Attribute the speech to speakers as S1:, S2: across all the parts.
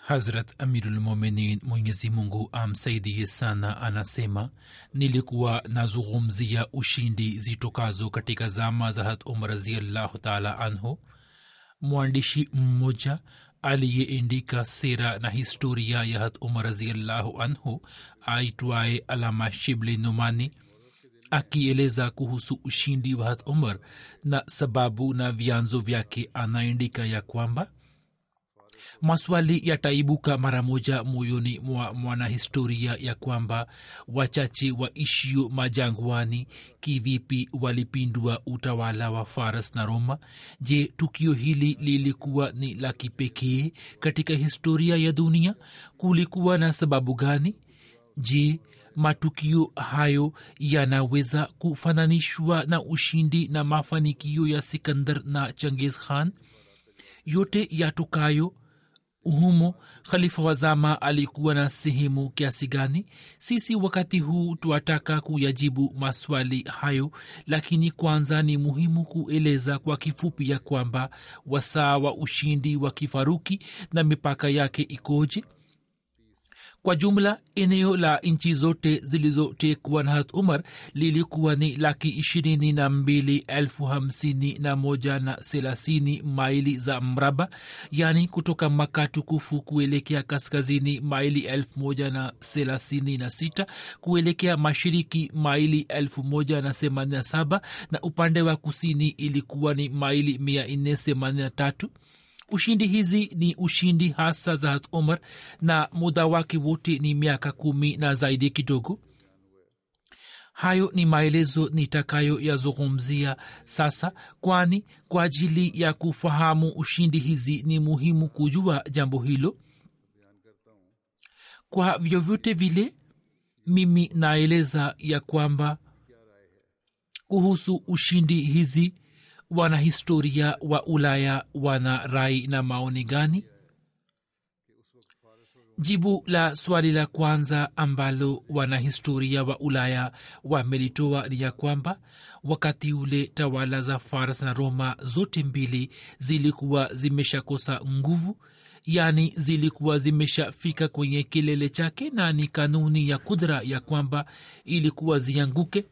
S1: Hazrat amirulmuminin mwenyezi mungu amsaidie sana anasema nilikuwa nazungumzia ushindi zitokazo katika zama za hat umar raziallahu taala anhu. Mwandishi mmoja aliyeandika sera na historia ya hat umar raziallahu anhu aitwaye alama shibli numani akieleza kuhusu ushindi wa hat umar na sababu na vyanzo vyake anaandika ya kwamba maswali yataibuka mara moja moyoni mwa mwanahistoria ya kwamba wachache waishio majangwani kivipi walipindua utawala wa faras na roma? Je tukio hili lilikuwa ni la kipekee katika historia ya dunia? Kulikuwa na sababu gani? Je matukio hayo yanaweza kufananishwa na ushindi na mafanikio ya sikandar na changis khan? Yote yatokayo humo khalifa wa zama alikuwa na sehemu kiasi gani? Sisi wakati huu twataka kuyajibu maswali hayo lakini kwanza ni muhimu kueleza kwa kifupi ya kwamba wasaa wa ushindi wa kifaruki na mipaka yake ikoje kwa jumla eneo la nchi zote zilizotekwa na hat umar lilikuwa ni laki ishirini na mbili elfu hamsini na moja na thelathini maili za mraba yaani kutoka maka tukufu kuelekea kaskazini maili elfu moja na thelathini na sita kuelekea mashiriki maili elfu moja na na upande wa kusini ilikuwa ni maili mia nne themanini na tatu ushindi hizi ni ushindi hasa za omar na muda wake wote ni miaka kumi na zaidi kidogo. Hayo ni maelezo nitakayoyazungumzia sasa kwani kwa ajili ya kufahamu ushindi hizi ni muhimu kujua jambo hilo. Kwa vyovyote vile mimi naeleza ya kwamba kuhusu ushindi hizi wanahistoria wa ulaya wana rai na maoni gani? Jibu la swali la kwanza ambalo wanahistoria wa ulaya wamelitoa ni ya kwamba wakati ule tawala za faras na roma zote mbili zilikuwa zimeshakosa nguvu yaani zilikuwa zimeshafika kwenye kilele chake na ni kanuni ya kudra ya kwamba ilikuwa zianguke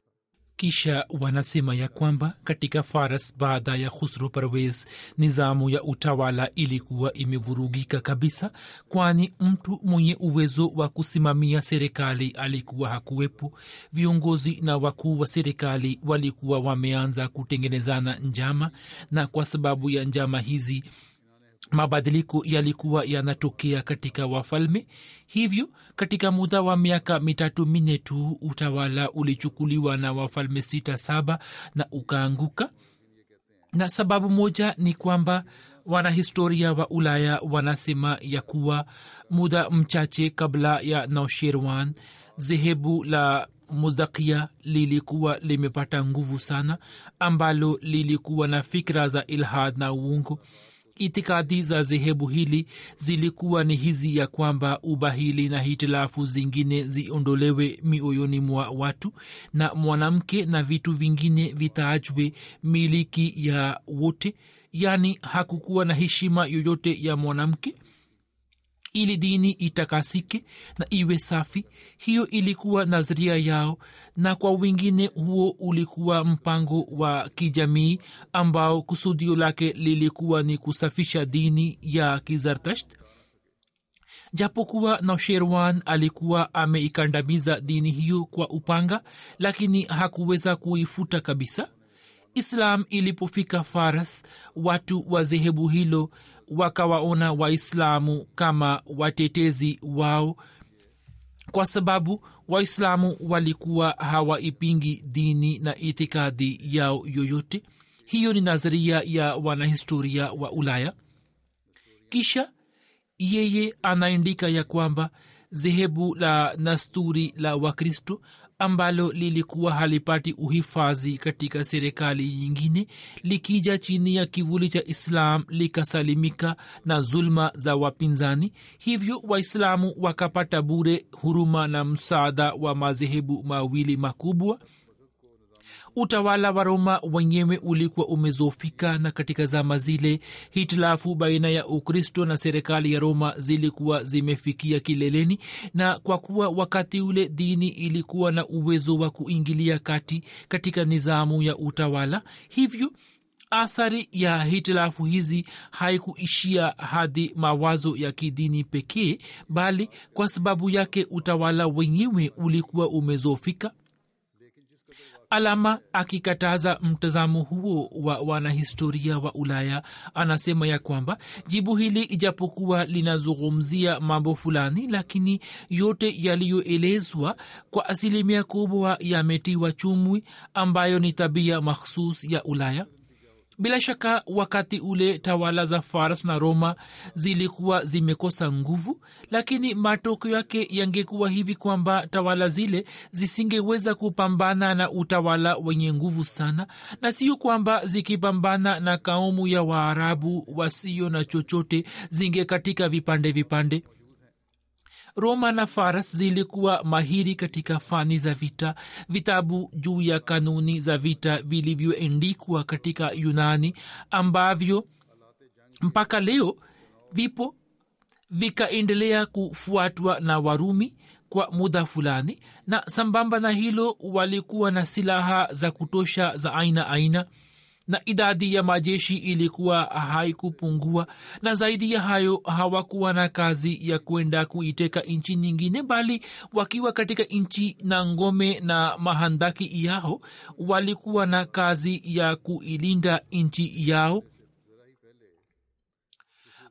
S1: kisha wanasema ya kwamba katika faras baada ya khusru parwez nizamu ya utawala ilikuwa imevurugika kabisa kwani mtu mwenye uwezo wa kusimamia serikali alikuwa hakuwepo. Viongozi na wakuu wa serikali walikuwa wameanza kutengenezana njama na kwa sababu ya njama hizi mabadiliko yalikuwa yanatokea katika wafalme hivyo katika muda wa miaka mitatu minne tu utawala ulichukuliwa na wafalme sita saba na ukaanguka. Na sababu moja ni kwamba wanahistoria wa ulaya wanasema ya kuwa muda mchache kabla ya naushirwan zehebu la muzdakia lilikuwa limepata nguvu sana ambalo lilikuwa na fikra za ilhad na uungu itikadi za zehebu hili zilikuwa ni hizi ya kwamba ubahili na hitilafu zingine ziondolewe mioyoni mwa watu na mwanamke na vitu vingine vitaachwe miliki ya wote. Yaani hakukuwa na heshima yoyote ya mwanamke ili dini itakasike na iwe safi. Hiyo ilikuwa nadharia yao na kwa wengine huo ulikuwa mpango wa kijamii ambao kusudio lake lilikuwa ni kusafisha dini ya kizartasht. Japokuwa nausherwan alikuwa ameikandamiza dini hiyo kwa upanga lakini hakuweza kuifuta kabisa. Islam ilipofika faras watu wa dhehebu hilo wakawaona waislamu kama watetezi wao kwa sababu waislamu walikuwa hawaipingi dini na itikadi yao yoyote. Hiyo ni nadharia ya wanahistoria wa ulaya. Kisha yeye anaandika ya kwamba dhehebu la nasturi la wakristo ambalo lilikuwa halipati uhifadhi katika serikali nyingine likija chini ya kivuli cha islam likasalimika na zulma za wapinzani. Hivyo waislamu wakapata bure huruma na msaada wa madhehebu mawili makubwa utawala wa roma wenyewe ulikuwa umezofika na katika zama zile hitilafu baina ya ukristo na serikali ya roma zilikuwa zimefikia kileleni na kwa kuwa wakati ule dini ilikuwa na uwezo wa kuingilia kati katika nizamu ya utawala hivyo athari ya hitilafu hizi haikuishia hadi mawazo ya kidini pekee bali kwa sababu yake utawala wenyewe ulikuwa umezofika alama akikataza mtazamo huo wa wanahistoria wa ulaya anasema ya kwamba jibu hili ijapokuwa linazungumzia mambo fulani lakini yote yaliyoelezwa kwa asilimia kubwa yametiwa chumwi ambayo ni tabia makhsus ya ulaya bila shaka wakati ule tawala za fars na roma zilikuwa zimekosa nguvu lakini matokeo yake yangekuwa hivi kwamba tawala zile zisingeweza kupambana na utawala wenye nguvu sana na sio kwamba zikipambana na kaumu ya waarabu wasio na chochote zingekatika vipande vipande roma na faras zilikuwa mahiri katika fani za vita. Vitabu juu ya kanuni za vita vilivyoendikwa katika yunani ambavyo mpaka leo vipo vikaendelea kufuatwa na warumi kwa muda fulani na sambamba na hilo walikuwa na silaha za kutosha za aina aina na idadi ya majeshi ilikuwa haikupungua na zaidi ya hayo hawakuwa na kazi ya kwenda kuiteka nchi nyingine bali wakiwa katika nchi na ngome na mahandaki yao walikuwa na kazi ya kuilinda nchi yao.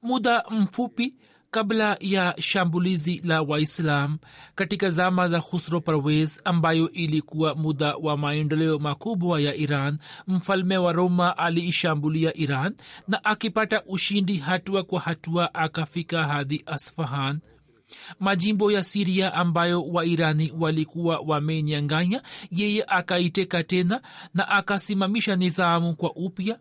S1: Muda mfupi kabla ya shambulizi la waislam katika zama za husro parwes ambayo ilikuwa muda wa maendeleo makubwa ya iran mfalme wa roma aliishambulia iran na akipata ushindi hatua kwa hatua akafika hadi asfahan. Majimbo ya siria ambayo wairani walikuwa wamenyanganya yeye akaiteka tena na akasimamisha nizamu kwa upya.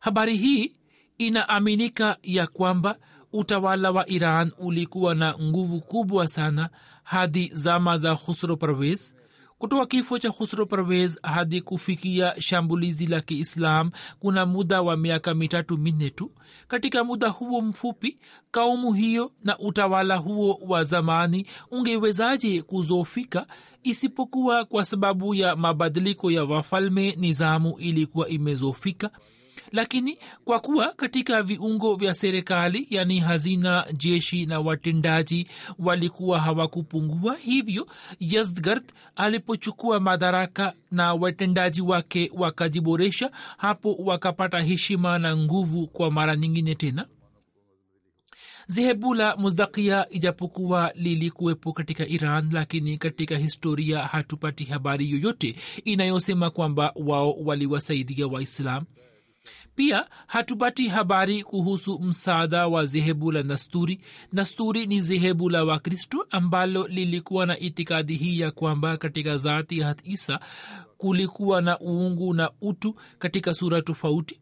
S1: Habari hii inaaminika ya kwamba utawala wa iran ulikuwa na nguvu kubwa sana hadi zama za husro parvez. Kutoka kifo cha husro parvez hadi kufikia shambulizi la kiislam kuna muda wa miaka mitatu minne tu. Katika muda huo mfupi kaumu hiyo na utawala huo wa zamani ungewezaje kuzofika? Isipokuwa kwa sababu ya mabadiliko ya wafalme nizamu ilikuwa imezofika lakini kwa kuwa katika viungo vya serikali yani hazina jeshi na watendaji walikuwa hawakupungua hivyo yazdgard alipochukua madaraka na watendaji wake wakajiboresha hapo wakapata heshima na nguvu kwa mara nyingine tena. Zehebu la muzdakia ijapokuwa lilikuwepo katika iran lakini katika historia hatupati habari yoyote inayosema kwamba wao waliwasaidia waislam pia hatupati habari kuhusu msaada wa zehebu la nasturi. Nasturi ni zehebu la wakristo ambalo lilikuwa na itikadi hii ya kwamba katika dhati ya isa kulikuwa na uungu na utu katika sura tofauti.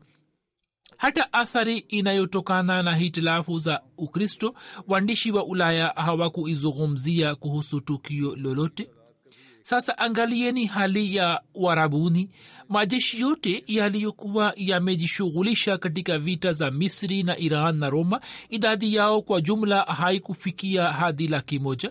S1: Hata athari inayotokana na hitilafu za ukristo waandishi wa ulaya hawakuizungumzia kuhusu tukio lolote sasa angalieni hali ya warabuni majeshi yote yaliyokuwa yamejishughulisha katika vita za misri na iran na roma idadi yao kwa jumla haikufikia hadi laki moja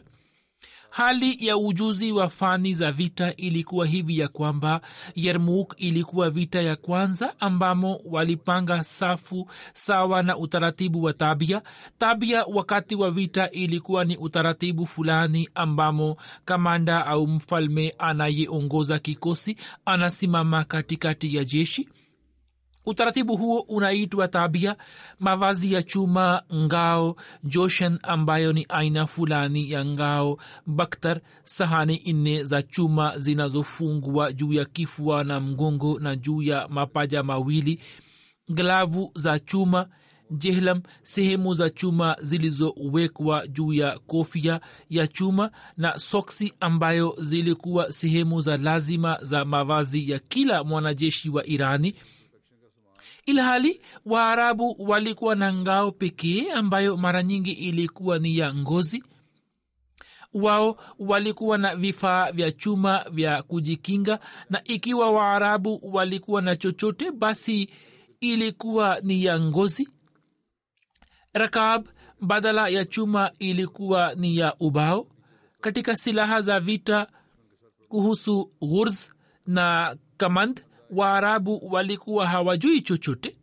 S1: hali ya ujuzi wa fani za vita ilikuwa hivi ya kwamba yermuk ilikuwa vita ya kwanza ambamo walipanga safu sawa na utaratibu wa tabia. Tabia wakati wa vita ilikuwa ni utaratibu fulani ambamo kamanda au mfalme anayeongoza kikosi anasimama katikati ya jeshi utaratibu huo unaitwa tabia mavazi ya chuma ngao joshen ambayo ni aina fulani ya ngao baktar sahani nne za chuma zinazofungwa juu ya kifua na mgongo na juu ya mapaja mawili glavu za chuma jehlam sehemu za chuma zilizowekwa juu ya kofia ya chuma na soksi ambayo zilikuwa sehemu za lazima za mavazi ya kila mwanajeshi wa irani ilhali waarabu walikuwa na ngao pekee ambayo mara nyingi ilikuwa ni ya ngozi. Wao walikuwa na vifaa vya chuma vya kujikinga na ikiwa waarabu walikuwa na chochote basi ilikuwa ni ya ngozi. Rakab badala ya chuma ilikuwa ni ya ubao. Katika silaha za vita kuhusu ghurz na kamand waarabu walikuwa hawajui chochote.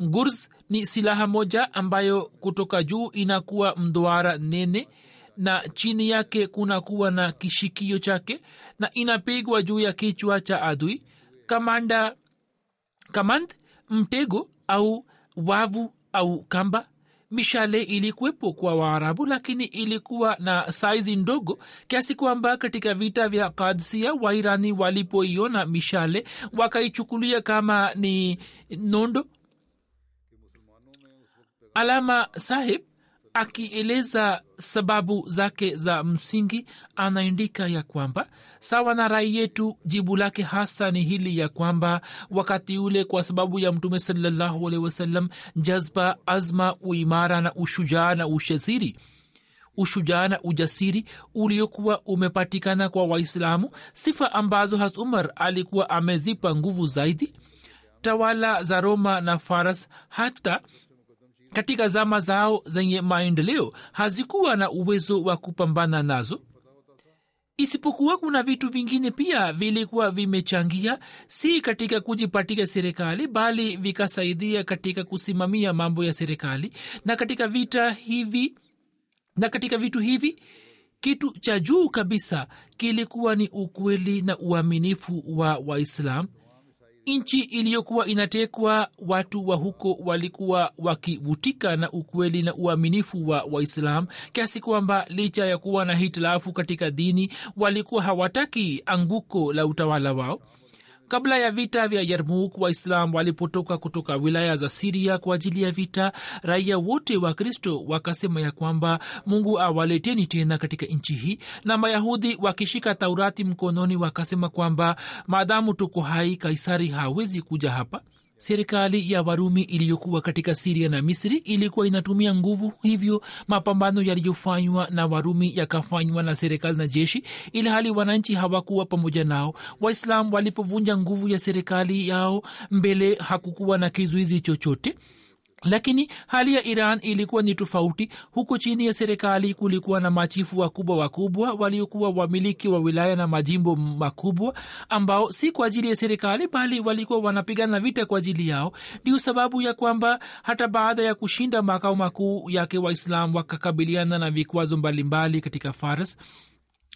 S1: Gurs ni silaha moja ambayo kutoka juu inakuwa mduara nene na chini yake kunakuwa na kishikio chake na inapigwa juu ya kichwa cha adui kamanda kamand mtego au wavu au kamba mishale ilikuwepo kwa waarabu lakini ilikuwa na saizi ndogo kiasi kwamba katika vita vya kadsia wairani walipoiona mishale wakaichukulia kama ni nondo. Alama sahib akieleza sababu zake za msingi anaandika ya kwamba sawa na rai yetu jibu lake hasa ni hili ya kwamba wakati ule kwa sababu ya mtume salallahu alehi wasallam jazba azma uimara na ushujaa na ushaziri ushujaa na ujasiri uliokuwa umepatikana kwa waislamu sifa ambazo hat umar alikuwa amezipa nguvu zaidi tawala za roma na faras hata katika zama zao zenye maendeleo hazikuwa na uwezo wa kupambana nazo. Isipokuwa kuna vitu vingine pia vilikuwa vimechangia si katika kujipatia serikali bali vikasaidia katika kusimamia mambo ya serikali. Na katika vita hivi na katika vitu hivi kitu cha juu kabisa kilikuwa ni ukweli na uaminifu wa waislam nchi iliyokuwa inatekwa watu wa huko walikuwa wakivutika na ukweli na uaminifu wa waislam kiasi kwamba licha ya kuwa na hitilafu katika dini walikuwa hawataki anguko la utawala wao kabla ya vita vya yarmuk waislam walipotoka kutoka wilaya za siria kwa ajili ya vita raia wote wa kristo wakasema ya kwamba mungu awaleteni tena katika nchi hii. Na mayahudi wakishika taurati mkononi wakasema kwamba maadamu tuko hai kaisari hawezi kuja hapa serikali ya warumi iliyokuwa katika siria na misri ilikuwa inatumia nguvu hivyo mapambano yaliyofanywa na warumi yakafanywa na serikali na jeshi ili hali wananchi hawakuwa pamoja nao. Waislam walipovunja nguvu ya serikali yao mbele hakukuwa na kizuizi chochote lakini hali ya iran ilikuwa ni tofauti. Huko chini ya serikali kulikuwa na machifu wakubwa wakubwa waliokuwa wamiliki wa wilaya na majimbo makubwa ambao si kwa ajili ya serikali bali walikuwa wanapigana vita kwa ajili yao. Ndio sababu ya kwamba hata baada ya kushinda makao makuu yake waislam wakakabiliana na vikwazo mbalimbali katika faras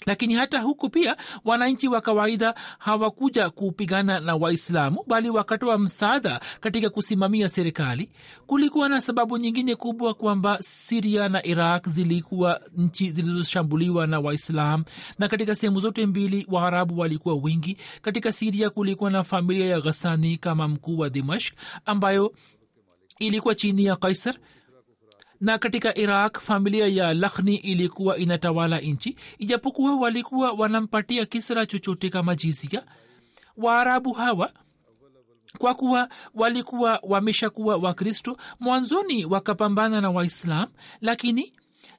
S1: lakini hata huku pia wananchi wa kawaida hawakuja kupigana na waislamu bali wakatoa msaada katika kusimamia serikali. Kulikuwa na sababu nyingine kubwa kwamba siria na iraq zilikuwa nchi zilizoshambuliwa na waislam na katika sehemu zote mbili waarabu walikuwa wengi. Katika siria kulikuwa na familia ya ghasani kama mkuu wa dimashk ambayo ilikuwa chini ya kaisar na katika iraq familia ya lakhni ilikuwa inatawala nchi ijapokuwa walikuwa wanampatia kisra chochote kama jizia. Waarabu hawa kwa kuwa walikuwa wameshakuwa wakristo mwanzoni wakapambana na waislam lakini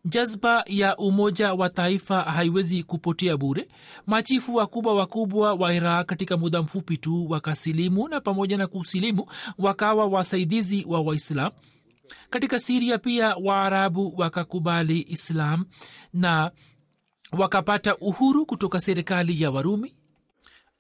S1: jazba ya umoja wa taifa haiwezi kupotea bure. Machifu wakubwa wakubwa wa iraq katika muda mfupi tu wakasilimu na pamoja na kusilimu wakawa wasaidizi wa waislam katika siria pia waarabu wakakubali islam na wakapata uhuru kutoka serikali ya warumi.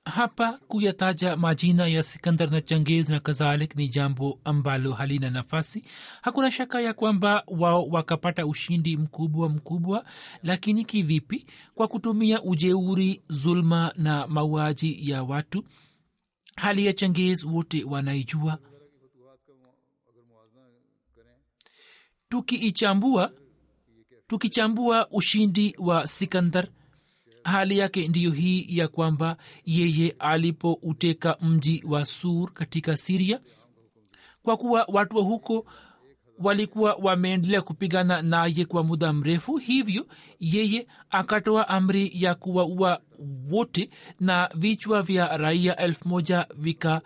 S1: Hapa kuyataja majina ya sikandar na changez na kadhalik ni jambo ambalo halina nafasi. Hakuna shaka ya kwamba wao wakapata ushindi mkubwa mkubwa lakini kivipi? Kwa kutumia ujeuri zulma na mauaji ya watu hali ya changez wote wanaijua tukiichambua tukichambua ushindi wa sikandar hali yake ndiyo hii ya kwamba yeye alipouteka mji wa sur katika siria kwa kuwa watu wa huko walikuwa wameendelea kupigana naye kwa muda mrefu hivyo yeye akatoa amri ya kuwaua wote na vichwa vya raia elfu moja vika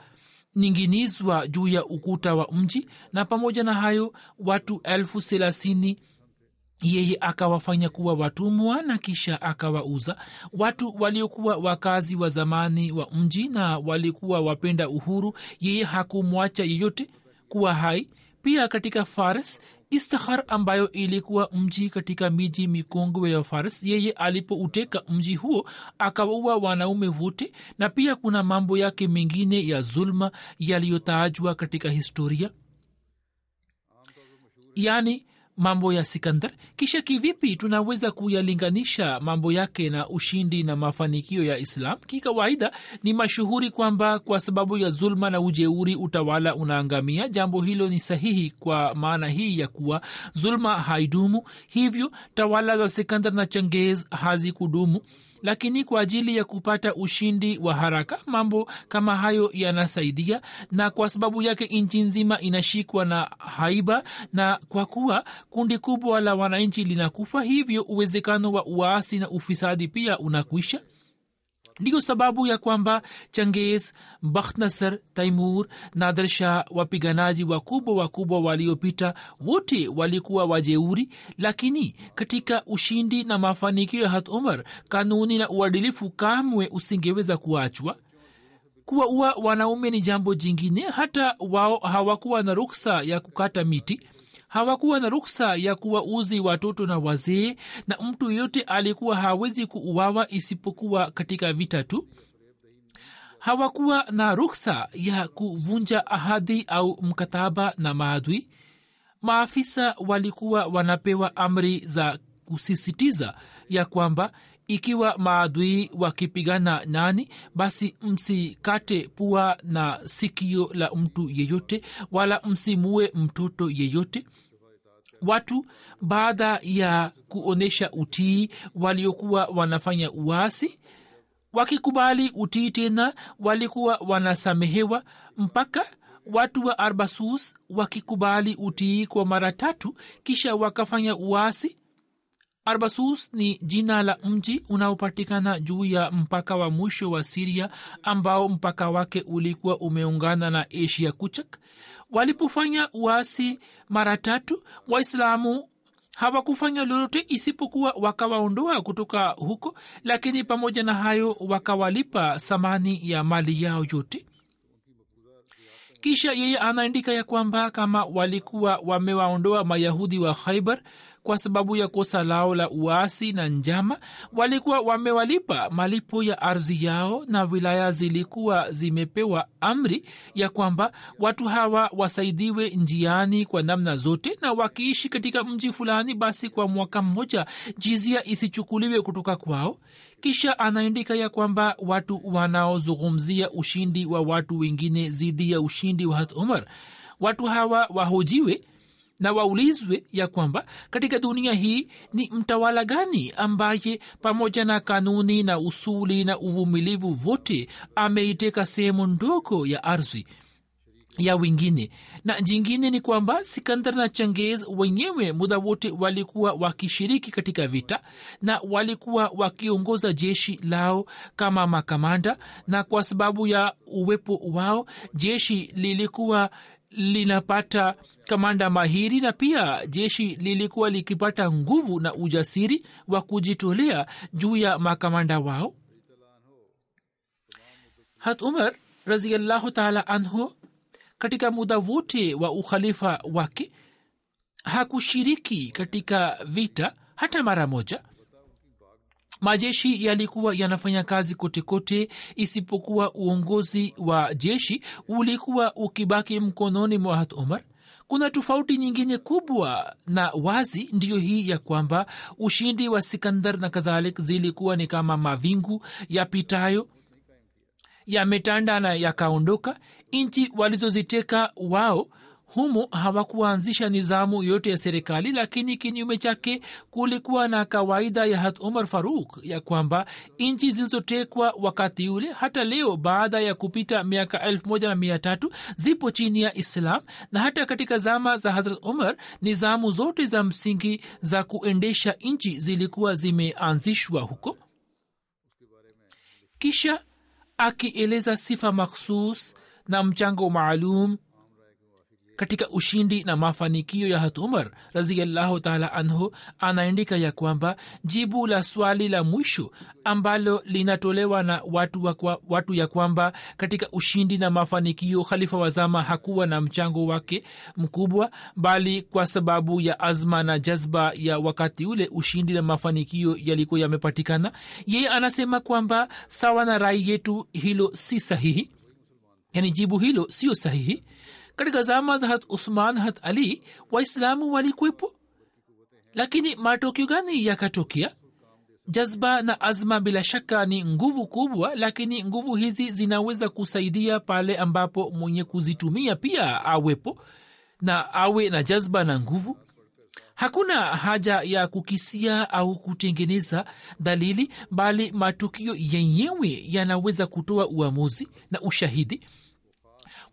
S1: ninginizwa juu ya ukuta wa mji na pamoja na hayo watu elfu thelathini yeye akawafanya kuwa watumwa na kisha akawauza. Watu waliokuwa wakazi wa zamani wa mji na walikuwa wapenda uhuru yeye hakumwacha yeyote kuwa hai pia katika faris istikhar ambayo ilikuwa mji katika miji mikongwe ya faris yeye alipouteka mji huo akawaua wanaume wote na pia kuna mambo yake mengine ya zulma yaliyotaajwa katika historia. Yaani mambo ya sikandar? Kisha kivipi tunaweza kuyalinganisha mambo yake na ushindi na mafanikio ya islam? Kikawaida ni mashuhuri kwamba kwa sababu ya zulma na ujeuri utawala unaangamia. Jambo hilo ni sahihi kwa maana hii ya kuwa zulma haidumu. Hivyo tawala za sikandar na changez hazikudumu lakini kwa ajili ya kupata ushindi wa haraka mambo kama hayo yanasaidia na kwa sababu yake nchi nzima inashikwa na haiba na kwa kuwa kundi kubwa la wananchi linakufa hivyo uwezekano wa uaasi na ufisadi pia unakwisha ndiyo sababu ya kwamba changes bakhtnasar taimur nader shah wapiganaji wakubwa wakubwa waliopita wote walikuwa wajeuri lakini katika ushindi na mafanikio ya hat umar kanuni na uadilifu kamwe usingeweza kuachwa. Kuwaua wanaume ni jambo jingine hata wao hawakuwa na ruksa ya kukata miti hawakuwa na ruksa ya kuwauzi watoto na wazee na mtu yeyote alikuwa hawezi kuuawa isipokuwa katika vita tu. Hawakuwa na ruksa ya kuvunja ahadi au mkataba na maadui. Maafisa walikuwa wanapewa amri za kusisitiza ya kwamba ikiwa maadui wakipigana nani basi msikate pua na sikio la mtu yeyote wala msimue mtoto yeyote. Watu baada ya kuonyesha utii waliokuwa wanafanya uasi wakikubali utii tena walikuwa wanasamehewa mpaka watu wa arbasus wakikubali utii kwa mara tatu kisha wakafanya uasi arbasus ni jina la mji unaopatikana juu ya mpaka wa mwisho wa siria ambao mpaka wake ulikuwa umeungana na asia kuchak. Walipofanya uasi mara tatu waislamu hawakufanya lolote isipokuwa wakawaondoa kutoka huko lakini pamoja na hayo wakawalipa thamani ya mali yao yote. Kisha yeye anaandika ya kwamba kama walikuwa wamewaondoa mayahudi wa khaibar kwa sababu ya kosa lao la uasi na njama walikuwa wamewalipa malipo ya ardhi yao na wilaya zilikuwa zimepewa amri ya kwamba watu hawa wasaidiwe njiani kwa namna zote na wakiishi katika mji fulani basi kwa mwaka mmoja jizia isichukuliwe kutoka kwao. Kisha anaandika ya kwamba watu wanaozungumzia ushindi wa watu wengine dhidi ya ushindi wa hat umar watu hawa wahojiwe na waulizwe ya kwamba katika dunia hii ni mtawala gani ambaye pamoja na kanuni na usuli na uvumilivu vote ameiteka sehemu ndogo ya ardhi ya wengine? Na jingine ni kwamba sikandar na changez wenyewe muda wote walikuwa wakishiriki katika vita na walikuwa wakiongoza jeshi lao kama makamanda na kwa sababu ya uwepo wao jeshi lilikuwa linapata kamanda mahiri na pia jeshi lilikuwa likipata nguvu na ujasiri wa kujitolea juu ya makamanda wao. Hat umar raziallahu taala anhu katika muda wote wa ukhalifa wake hakushiriki katika vita hata mara moja majeshi yalikuwa yanafanya kazi kote kote isipokuwa uongozi wa jeshi ulikuwa ukibaki mkononi mwa hat omar. Kuna tofauti nyingine kubwa na wazi ndiyo hii ya kwamba ushindi wa sikandar na kadhalik zilikuwa ni kama mavingu yapitayo yametanda na yakaondoka. Nchi walizoziteka wao humo hawakuanzisha nizamu yote ya serikali lakini kinyume chake kulikuwa na kawaida ya hat umar faruk ya kwamba nchi zilizotekwa wakati ule hata leo baada ya kupita miaka elfu moja na mia tatu zipo chini ya islam. Na hata katika zama za hazrat umar nizamu zote za msingi za kuendesha nchi zilikuwa zimeanzishwa huko. Kisha akieleza sifa makhsus na mchango maalum katika ushindi na mafanikio ya hat umar raziallahu taala anhu anaandika ya kwamba jibu la swali la mwisho ambalo linatolewa na watu, wa kwa, watu ya kwamba katika ushindi na mafanikio khalifa wazama hakuwa na mchango wake mkubwa bali kwa sababu ya azma na jazba ya wakati ule ushindi na mafanikio yalikuwa yamepatikana. Yeye anasema kwamba sawa na rai yetu hilo si sahihi. Yani jibu hilo sio sahihi katika zama za hat usman hat ali waislamu walikwepo lakini matokeo gani yakatokea? Jazba na azma bila shaka ni nguvu kubwa lakini nguvu hizi zinaweza kusaidia pale ambapo mwenye kuzitumia pia awepo na awe na jazba na nguvu. Hakuna haja ya kukisia au kutengeneza dalili bali matukio yenyewe yanaweza kutoa uamuzi na ushahidi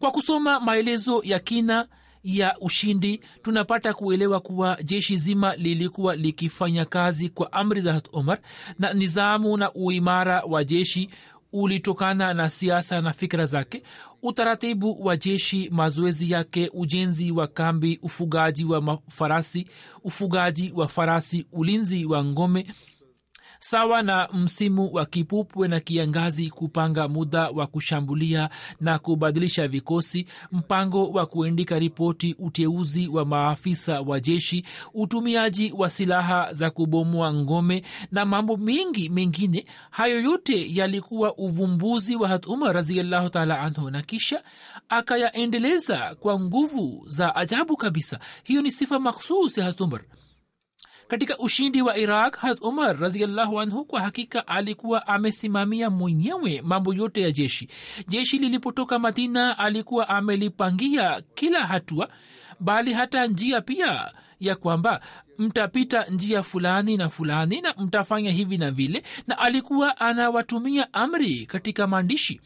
S1: kwa kusoma maelezo ya kina ya ushindi tunapata kuelewa kuwa jeshi zima lilikuwa likifanya kazi kwa amri za omar na nizamu na uimara wa jeshi ulitokana na siasa na fikra zake utaratibu wa jeshi mazoezi yake ujenzi wa kambi ufugaji wa farasi ufugaji wa farasi ulinzi wa ngome sawa na msimu wa kipupwe na kiangazi kupanga muda wa kushambulia na kubadilisha vikosi mpango wa kuendika ripoti uteuzi wa maafisa wa jeshi utumiaji wa silaha za kubomoa ngome na mambo mengi mengine. Hayo yote yalikuwa uvumbuzi wa hat umar anhu na kisha akayaendeleza kwa nguvu za ajabu kabisa. Hiyo ni sifa makhsus ya umar katika ushindi wa iraq hat umar raziallahu anhu kwa hakika alikuwa amesimamia mwenyewe mambo yote ya jeshi. Jeshi lilipotoka madina alikuwa amelipangia kila hatua bali hata njia pia ya kwamba mtapita njia fulani na fulani na mtafanya hivi na vile na alikuwa anawatumia amri katika maandishi.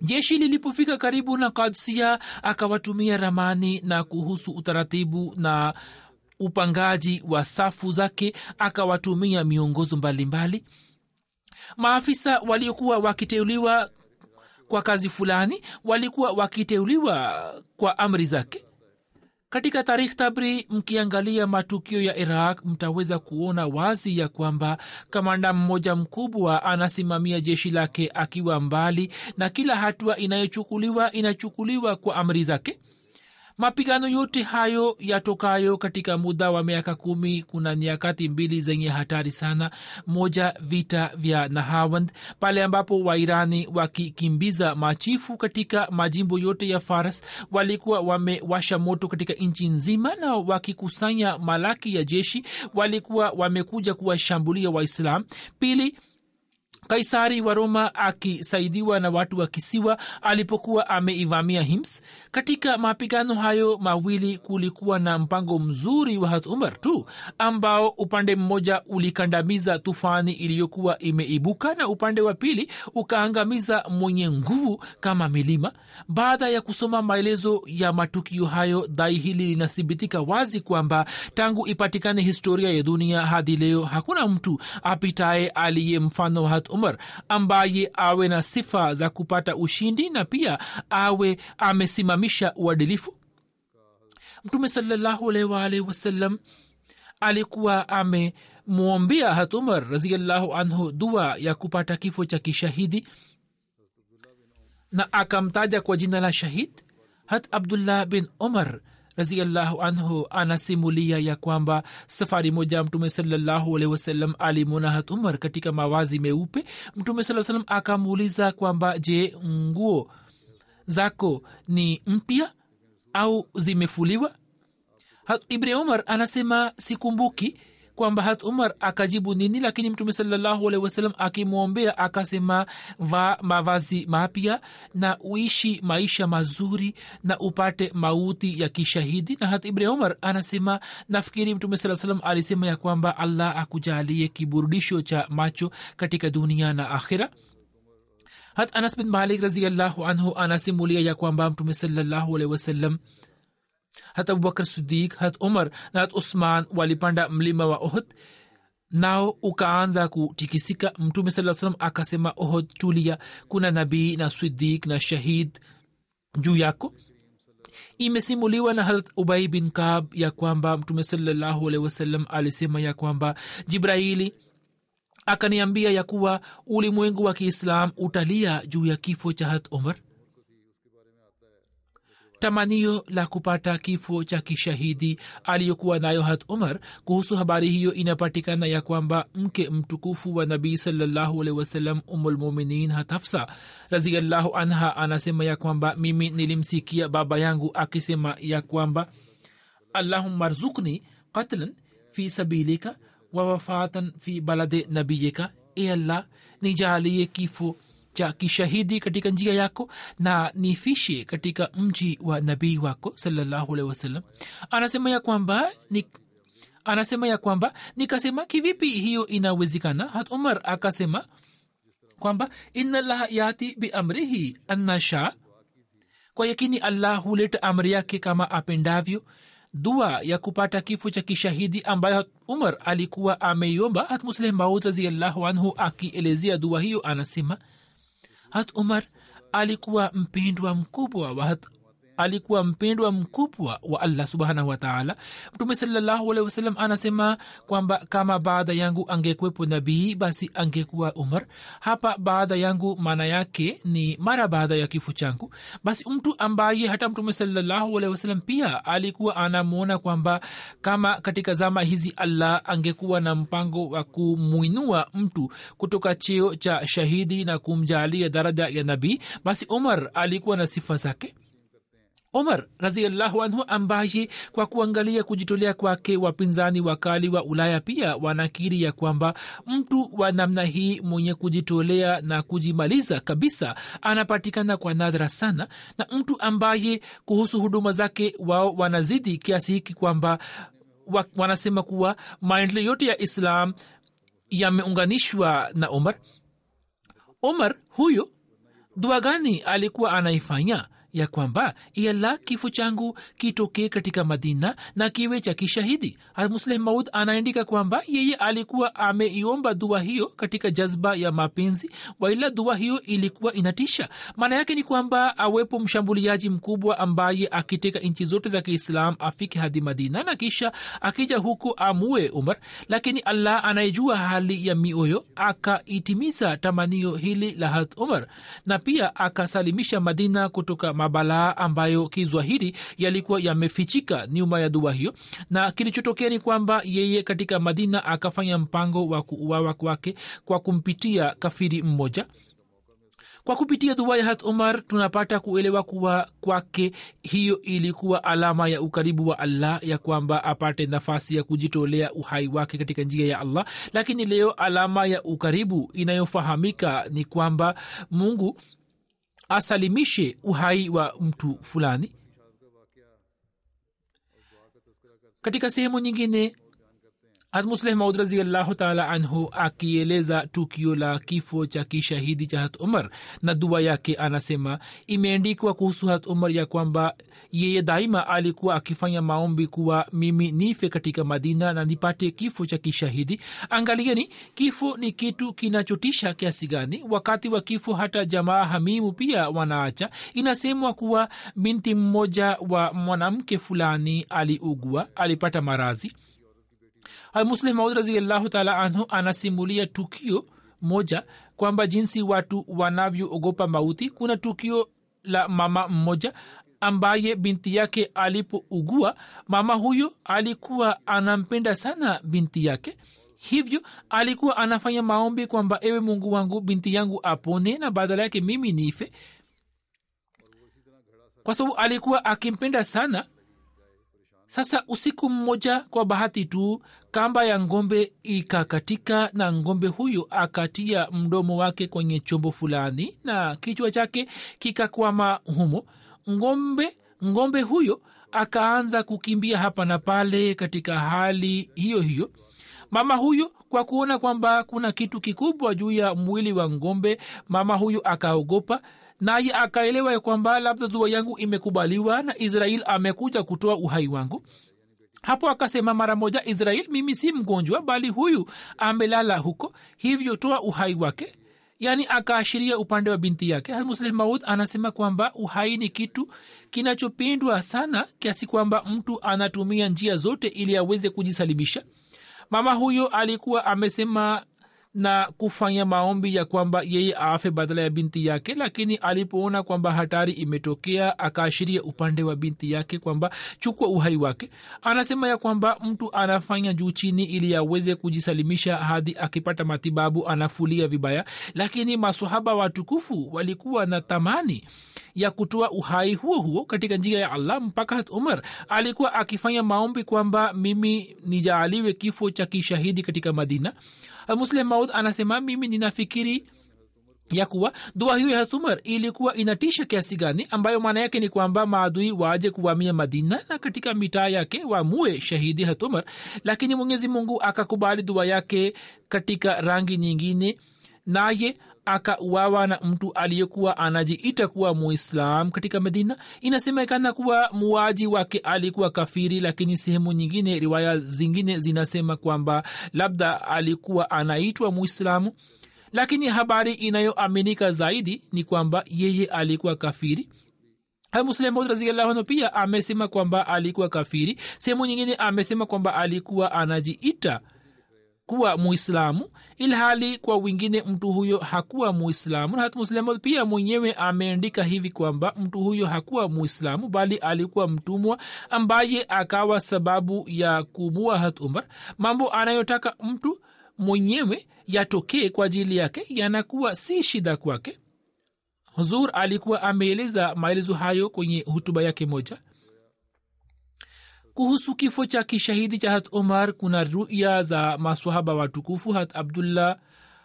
S1: Jeshi lilipofika karibu na kadsia akawatumia ramani na kuhusu utaratibu na upangaji wa safu zake akawatumia miongozo mbalimbali. Maafisa waliokuwa wakiteuliwa kwa kazi fulani walikuwa wakiteuliwa kwa amri zake. Katika tarikh tabri mkiangalia matukio ya iraq mtaweza kuona wazi ya kwamba kamanda mmoja mkubwa anasimamia jeshi lake akiwa mbali na kila hatua inayochukuliwa inachukuliwa kwa amri zake mapigano yote hayo yatokayo katika muda wa miaka kumi kuna nyakati mbili zenye hatari sana. Moja vita vya nahawand pale ambapo wairani wakikimbiza machifu katika majimbo yote ya faras. Walikuwa wamewasha moto katika nchi nzima na wakikusanya malaki ya jeshi. Walikuwa wamekuja kuwashambulia waislam pili kaisari wa roma akisaidiwa na watu wa kisiwa alipokuwa ameivamia hims. Katika mapigano hayo mawili kulikuwa na mpango mzuri wa hat umar tu ambao upande mmoja ulikandamiza tufani iliyokuwa imeibuka na upande wa pili ukaangamiza mwenye nguvu kama milima. Baada ya kusoma maelezo ya matukio hayo dai hili linathibitika wazi kwamba tangu ipatikane historia ya dunia hadi leo hakuna mtu apitaye aliye mfano wa hat umar ambaye awe na sifa za kupata ushindi na pia awe amesimamisha uadilifu. Mtume salallahu alaihi wasallam alikuwa amemwombea hat umar raziallahu anhu dua ya kupata kifo cha kishahidi na akamtaja kwa jina la shahid. Hat abdullah bin umar raziallahu anhu anasimulia ya kwamba safari moja mtume salallahu alehi wasallam alimwona hat umar katika mawazi meupe. Mtume saa salam akamuuliza kwamba je nguo zako ni mpya au zimefuliwa? Ibni umar anasema sikumbuki kwamba hat umar akajibu nini lakini mtume salallahu alehi wasalam akimwombea akasema va mavazi mapya na uishi maisha mazuri na upate mauti ya kishahidi. Na hat ibn umar anasema nafikiri mtume saa alisema ya kwamba allah akujalie kiburudisho cha macho katika dunia na akhira hat anas bin malik raziallahu anhu anasimulia ya kwamba mtume salallahu alehi wasallam hat abubakar sidik hat umar na hat usman walipanda mlima wa ohd nao ukaanza kutikisika mtume saa salam akasema ohod tulia. Kuna nabii na sidik na shahid juu yako. Imesimuliwa na harat ubai bin kab ya kwamba mtume salallahu alehi wasallam alisema ya kwamba jibraili akaniambia ya kuwa ulimwengu wa kiislam utalia juu ya kifo cha hat umar tamanio la kupata kifo cha kishahidi aliyokuwa nayo hat umar kuhusu habari hiyo inapatikana ya kwamba mke mtukufu wa nabii salllahualhi wasallam umulmuminin hatafsa raziallahu anha anasema ya kwamba mimi nilimsikia baba yangu akisema ya kwamba allahumma rzukni qatlan fi sabilika wa wafatan fi balade nabiyika. E allah nijalie kifo cha kishahidi katika njia yako na nifishe katika mji wa nabii wako salllahualhi anasema ya kwamba ni anasema ya kwamba nikasema kivipi hiyo inawezekana? Hat umar akasema kwamba inallah yati biamrihi annasha kwa yakini allah huleta amri yake kama apendavyo. Dua ya kupata kifo cha kishahidi ambayo umar alikuwa ameiomba hat musleh maud raziallahu anhu akielezea dua hiyo anasema hat umar alikuwa mpindwa mkubwa wa hat alikuwa mpendwa mkubwa wa allah subhanahu wataala mtume salallahu alehi wasallam anasema kwamba kama baada yangu angekwepo nabii basi angekuwa umar. Hapa baada yangu maana yake ni mara baada ya kifo changu. Basi mtu ambaye hata mtume salallahu alehi pia alikuwa anamwona kwamba kama katika zama hizi allah angekuwa na mpango wa kumwinua mtu kutoka cheo cha shahidi na kumjalia daraja ya nabii basi umar alikuwa na sifa zake umar raziallahu anhu ambaye kwa kuangalia kujitolea kwake wapinzani wakali wa ulaya pia wanakiri ya kwamba mtu wa namna hii mwenye kujitolea na kujimaliza kabisa anapatikana kwa nadra sana na mtu ambaye kuhusu huduma zake wao wanazidi kiasi hiki kwamba wa, wanasema kuwa maendeleo yote ya islam yameunganishwa na omar. Omar huyo dua gani alikuwa anaifanya ya kwamba iala kifo changu kitokee katika madina na kiwe cha kishahidi. Musleh maud anaandika kwamba yeye alikuwa ameiomba dua hiyo katika jazba ya mapenzi waila dua hiyo ilikuwa inatisha. Maana yake ni kwamba awepo mshambuliaji mkubwa ambaye akiteka nchi zote za kiislam afike hadi madina na kisha akija huku amue umar. Lakini allah anayejua hali ya mioyo akaitimiza tamanio hili la hat umar na pia akasalimisha madina kutoka mabalaa ambayo kizwahiri yalikuwa yamefichika nyuma ya dua hiyo. Na kilichotokea ni kwamba yeye katika madina akafanya mpango wa kuuawa kwake kwa kumpitia kafiri mmoja. Kwa kupitia dua ya hat umar tunapata kuelewa kuwa kwake hiyo ilikuwa alama ya ukaribu wa allah ya kwamba apate nafasi ya kujitolea uhai wake katika njia ya allah. Lakini leo alama ya ukaribu inayofahamika ni kwamba mungu asalimishe uhai wa mtu fulani. Katika sehemu nyingine hatmusleh maud raziallahu taala anhu akieleza tukio la kifo cha kishahidi cha hat umar na dua yake anasema imeandikwa kuhusu hat umar ya kwamba yeye daima alikuwa akifanya maombi kuwa mimi nife katika madina na nipate kifo cha kishahidi. Angalieni kifo ni kitu kinachotisha kiasi gani? Wakati wa kifo hata jamaa hamimu pia wanaacha. Inasemwa kuwa binti mmoja wa mwanamke fulani aliugua alipata marazi muslim maud raziallahu taala anhu anasimulia tukio moja kwamba jinsi watu wanavyoogopa mauti. Kuna tukio la mama mmoja ambaye binti yake alipougua mama huyo alikuwa anampenda sana binti yake. Hivyo alikuwa anafanya maombi kwamba ewe mungu wangu binti yangu apone na badala yake mimi nife. Kwa sababu alikuwa akimpenda sana sasa usiku mmoja kwa bahati tu kamba ya ngombe ikakatika na ngombe huyo akatia mdomo wake kwenye chombo fulani na kichwa chake kikakwama humo. Ngombe ngombe huyo akaanza kukimbia hapa na pale katika hali hiyo hiyo. Mama huyo kwa kuona kwamba kuna kitu kikubwa juu ya mwili wa ngombe mama huyo akaogopa naye akaelewa kwamba labda dua yangu imekubaliwa na israel amekuja kutoa uhai wangu. Hapo akasema mara moja israel mimi si mgonjwa bali huyu amelala huko. Hivyo toa uhai wake. Yaani akaashiria upande wa binti yake. Musleh maud anasema kwamba uhai ni kitu kinachopendwa sana kiasi kwamba mtu anatumia njia zote ili aweze kujisalimisha mama huyo alikuwa amesema na kufanya maombi ya kwamba yeye afe badala ya binti yake lakini alipoona kwamba hatari imetokea akaashiria upande wa binti yake kwamba chukua uhai wake. Anasema ya kwamba mtu anafanya juu chini ili aweze kujisalimisha hadi akipata matibabu anafulia vibaya. Lakini masohaba watukufu walikuwa na tamani ya kutoa uhai huo huo katika njia ya allah. Mpaka umar alikuwa akifanya maombi kwamba mimi nijaaliwe kifo cha kishahidi katika madina muslim maud anasema mimi ninafikiri ya kuwa dua hiyo ya hasumar ilikuwa inatisha kiasi gani ambayo maana yake ni kwamba maadui waje kuvamia madina na katika mitaa yake wamue shahidi hatumar lakini mwenyezi mungu akakubali dua yake katika rangi nyingine naye akauawa na mtu aliyekuwa anajiita kuwa muislam katika medina. Inasemekana kuwa muaji wake alikuwa kafiri lakini sehemu nyingine riwaya zingine zinasema kwamba labda alikuwa anaitwa muislamu. Lakini habari inayoaminika zaidi ni kwamba yeye alikuwa kafiri. Raziallahu pia amesema kwamba alikuwa kafiri. Sehemu nyingine amesema kwamba alikuwa anajiita kuwa muislamu ilhali kwa wingine mtu huyo hakuwa muislamu. Na hata pia mwenyewe ameandika hivi kwamba mtu huyo hakuwa muislamu bali alikuwa mtumwa ambaye akawa sababu ya kumua hat umar. Mambo anayotaka mtu mwenyewe yatokee kwa ajili yake yanakuwa si shida kwake. Huzur alikuwa ameeleza maelezo hayo kwenye hutuba yake moja kuhusu kifo cha kishahidi cha hat omar kuna ruya za maswahaba watukufu. Hat abdullah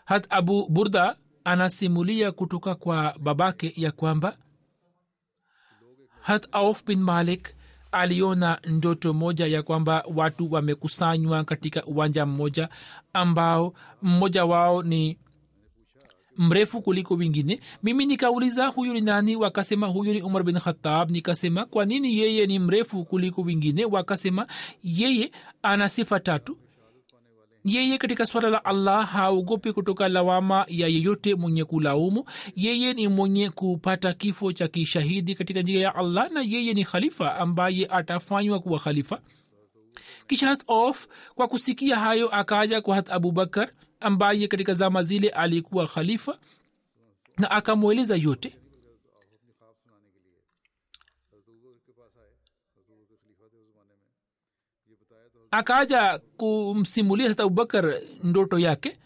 S1: hat abu burda anasimulia kutoka kwa babake ya kwamba hat auf bin malik aliona ndoto moja ya kwamba watu wamekusanywa katika uwanja mmoja ambao mmoja wao ni mrefu kuliko wingine mimi nikauliza huyu ni nani? Wakasema huyu ni umar bin khatab nikasema kwa nini yeye ni mrefu kuliko wingine wakasema yeye ana sifa tatu. Yeye katika swala la allah haogopi kutoka lawama ya yeyote mwenye kulaumu. Yeye ni mwenye kupata kifo cha kishahidi katika njia ya allah na yeye ni khalifa ambaye atafanywa kuwa khalifa. Kisha hat of kwa kusikia hayo akaja kwa hat abubakar ambaye katika zama zile alikuwa khalifa na akamweleza yote. Akaja kumsimulia hata abubakar ndoto yake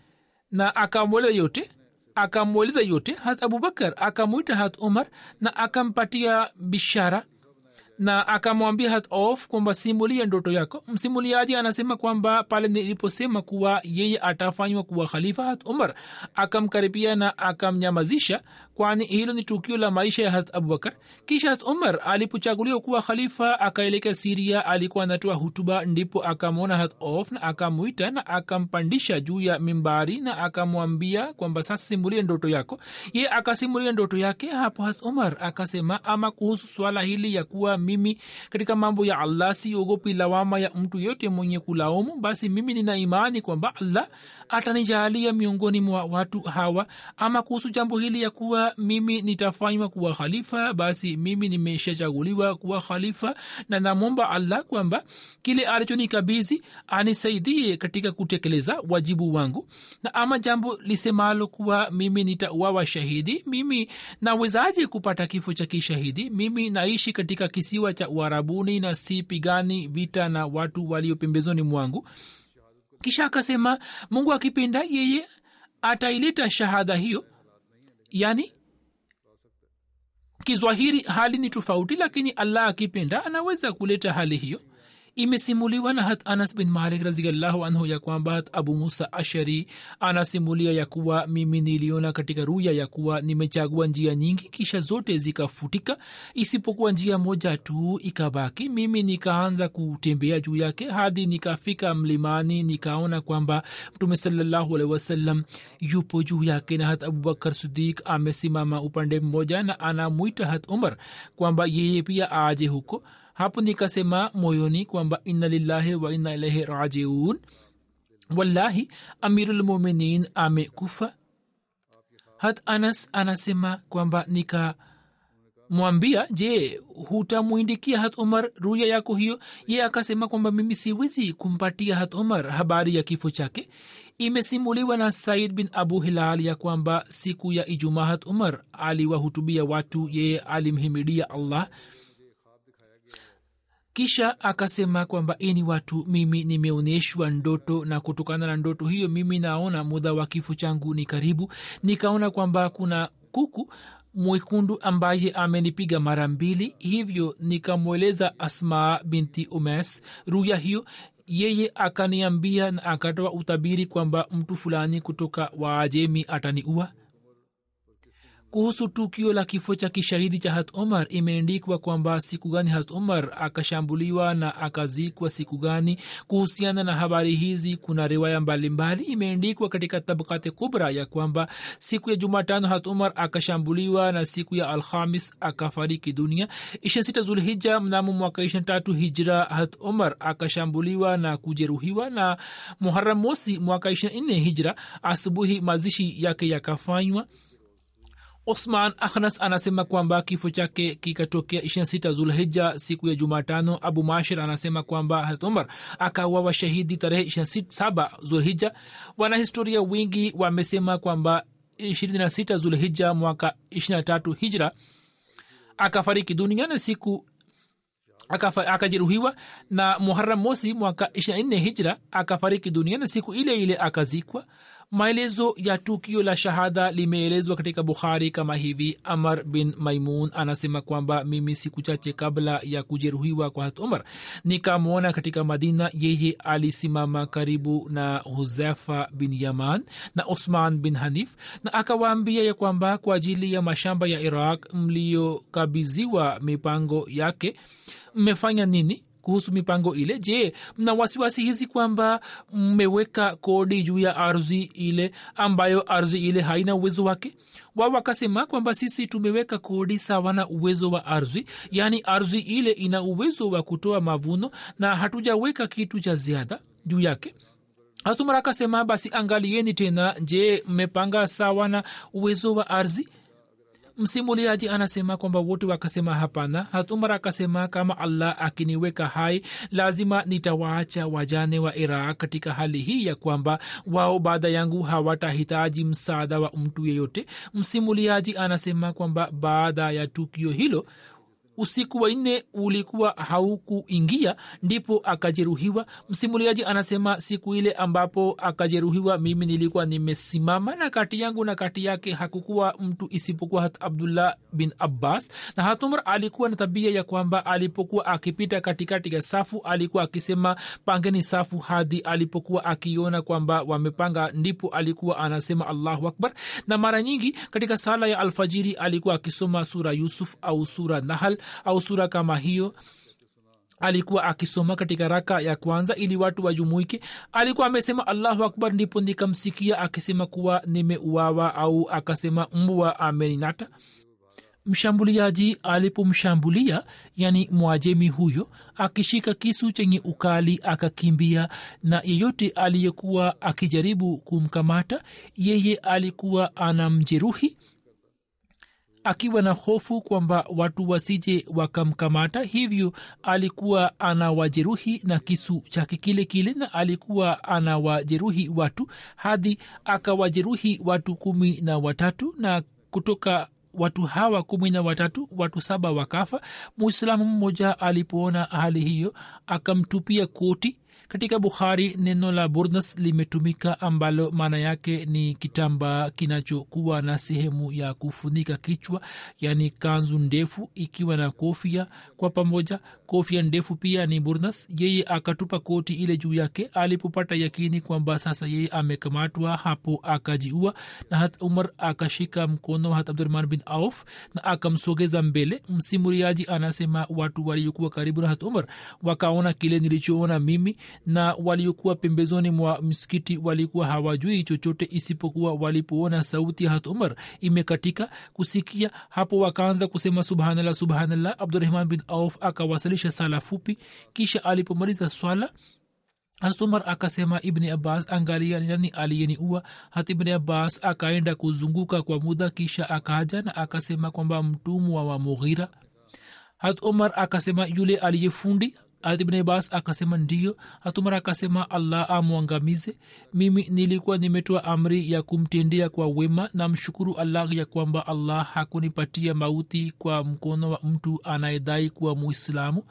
S1: na akamweleza yote akamweleza yote. Hata abubakar akamwita hata umar na akampatia bishara na akamwambia hatof kwamba simulia ndoto yako. Msimuliaji anasema kwamba pale niliposema kuwa yeye atafanywa kuwa khalifa hat umar akamkaribia na akamnyamazisha kwani hilo ni tukio la maisha ya hat abubakar. Kisha hat umar alipochaguliwa kuwa khalifa akaelekea siria alikuwa anatoa hutuba ndipo akamwona hat of na akamwita na akampandisha juu ya mimbari na akamwambia kwamba sasa simulia ndoto yako. Ye akasimulia ndoto yake hapo hat umar akasema ama kuhusu swala hili ya kuwa mimi katika mambo ya allah siogopi lawama ya mtu yote mwenye kulaumu basi mimi nina imani kwamba allah atanijaalia miongoni mwa watu hawa. Ama kuhusu jambo hili ya kuwa mimi nitafanywa kuwa khalifa basi mimi nimeshachaguliwa kuwa khalifa na namwomba allah kwamba kile alichonikabidhi anisaidie katika kutekeleza wajibu wangu. Na ama jambo lisemalo kuwa mimi nitauawa shahidi mimi nawezaje kupata kifo cha kishahidi? Mimi naishi katika kisiwa cha uharabuni na sipigani vita na watu walio pembezoni mwangu. Kisha akasema mungu akipenda yeye ataileta shahada hiyo. Yani kizwahiri hali ni tofauti lakini allah akipenda anaweza kuleta hali hiyo imesimuliwa na hat anas bin malik raziallahu anhu ya kwamba abu musa ashari anasimulia ya kuwa mimi niliona katika ruya ya kuwa nimechagua njia nyingi kisha zote zikafutika. Isipokuwa njia moja tu ikabaki mimi nikaanza kutembea juu yake hadi nikafika mlimani nikaona kwamba mtume salallahu alehi yupo juu yake na hat abubakar sidik amesimama upande mmoja na anamwita hat umar kwamba yeye pia aje huko hapo nikasema moyoni kwamba inna lillahi wa inna ilaihi rajiun. Wallahi amirulmuminin amekufa. Hat anas anasema kwamba nika mwambia je hutamwindikia hat umar ruya yako hiyo? Ye akasema kwamba mimi siwezi kumpatia hat umar habari ya kifo chake. Imesimuliwa na said bin abu hilal ya kwamba siku ya ijumaa hat umar aliwahutubia watu yeye alimhimidia allah kisha akasema kwamba ini watu mimi nimeonyeshwa ndoto na kutokana na ndoto hiyo mimi naona muda wa kifo changu ni karibu. Nikaona kwamba kuna kuku mwekundu ambaye amenipiga mara mbili. Hivyo nikamweleza asmaa binti umes ruya hiyo. Yeye akaniambia na akatoa utabiri kwamba mtu fulani kutoka waajemi ataniua kuhusu tukio la kifo cha kishahidi cha hat omar imeendikwa kwamba siku gani hat omar akashambuliwa na akazikwa siku gani? Kuhusiana na habari hizi kuna riwaya mbalimbali. Imeendikwa katika tabakati kubra ya kwamba siku ya jumatano hat omar akashambuliwa na siku ya alhamis akafariki dunia. Ishirini sita zulhija mnamo mwaka ishirini tatu hijra hat omar akashambuliwa na kujeruhiwa na muharam mosi mwaka ishirini nne hijra. Asubuhi mazishi yake yakafanywa osman ahnas anasema kwamba kifo chake kikatokea ishirina sita zulhija siku ya jumatano. Abu mashir anasema kwamba hat umar akawawa shahidi tarehe ishirina saba zulhija wanahistoria wingi wamesema kwamba ishirini na sita zulhija mwaka ishirina tatu hijra akafariki duniani siku akajeruhiwa. Na muharam mosi mwaka ishirina nne hijra akafariki dunia na siku ile ile akazikwa maelezo ya tukio la shahada limeelezwa katika bukhari kama hivi. Amar bin maimun anasema kwamba mimi siku chache kabla ya kujeruhiwa kwa hat umar nikamwona katika madina. Yeye alisimama karibu na huzefa bin yaman na usman bin hanif na akawaambia ya kwamba kwa ajili ya mashamba ya iraq mliyokabiziwa mipango yake mmefanya nini kuhusu mipango ile? Je mna wasiwasi hizi kwamba mmeweka kodi juu ya ardhi ile ambayo ardhi ile haina uwezo wake? Wao wakasema kwamba sisi tumeweka kodi sawa na uwezo wa ardhi yaani ardhi ile ina uwezo wa kutoa mavuno na hatujaweka kitu cha ziada juu yake. Hasumara akasema basi angalieni tena. Je mmepanga sawa na uwezo wa ardhi msimuliaji anasema kwamba wote wakasema hapana. Hatumar akasema kama allah akiniweka hai lazima nitawaacha wajane wa iraq katika hali hii ya kwamba wao baada yangu hawatahitaji msaada wa mtu yeyote. Msimuliaji anasema kwamba baada ya tukio hilo usiku wa nne ulikuwa haukuingia ndipo akajeruhiwa. Msimuliaji anasema siku ile ambapo akajeruhiwa mimi nilikuwa nimesimama na kati yangu na kati yake hakukuwa mtu isipokuwa hat abdullah bin abbas. Na hatumr alikuwa na tabia ya kwamba alipokuwa akipita katikati ya safu alikuwa akisema pangeni safu hadi alipokuwa akiona kwamba wamepanga ndipo alikuwa anasema allahu akbar. Na mara nyingi katika sala ya alfajiri alikuwa akisoma sura yusuf au sura nahal au sura kama hiyo. Alikuwa akisoma katika raka ya kwanza ili watu wajumuike. Alikuwa amesema allahu akbar ndipo nikamsikia akisema kuwa nimeuawa au akasema mbwa ameninata. Mshambuliaji alipomshambulia yani mwajemi huyo akishika kisu chenye ukali akakimbia. Na yeyote aliyekuwa akijaribu kumkamata yeye alikuwa anamjeruhi akiwa na hofu kwamba watu wasije wakamkamata hivyo alikuwa anawajeruhi na kisu chake kile kile na alikuwa anawajeruhi watu hadi akawajeruhi watu kumi na watatu na kutoka watu hawa kumi na watatu watu saba wakafa. Muislamu mmoja alipoona hali hiyo akamtupia koti katika bukhari neno la burnas limetumika ambalo maana yake ni kitambaa kinachokuwa na sehemu ya kufunika kichwa yaani kanzu ndefu ikiwa na kofia kwa pamoja kofia ndefu pia ni burnas yeye akatupa koti ile juu yake alipopata yakini kwamba sasa yeye amekamatwa hapo akajiua na hat umar akashika mkono wa hat abdurahman bin auf na akamsogeza mbele. Msimuriaji anasema watu waliokuwa karibu na hat umar wakaona kile nilichoona mimi na waliokuwa pembezoni mwa msikiti walikuwa hawajui chochote isipokuwa walipoona sauti ya hat umar imekatika kusikia. Hapo wakaanza kusema subhanallah subhanallah. Abdurahman bin auf akawasilisha sala fupi kisha alipomaliza swala hasumar akasema ibni abbas angalia ni nani aliyeniua. Hata ibni abbas akaenda kuzunguka kwa muda kisha akaja na akasema kwamba mtumwa wa mughira. Hat umar akasema yule aliyefundi ibni abbas akasema ndiyo. Hatumara akasema allah amwangamize. Mimi nilikuwa nimetoa amri ya kumtendea kwa wema. Na mshukuru allah ya kwamba allah hakunipatia mauti kwa mkono wa mtu anayedai kuwa muislamu.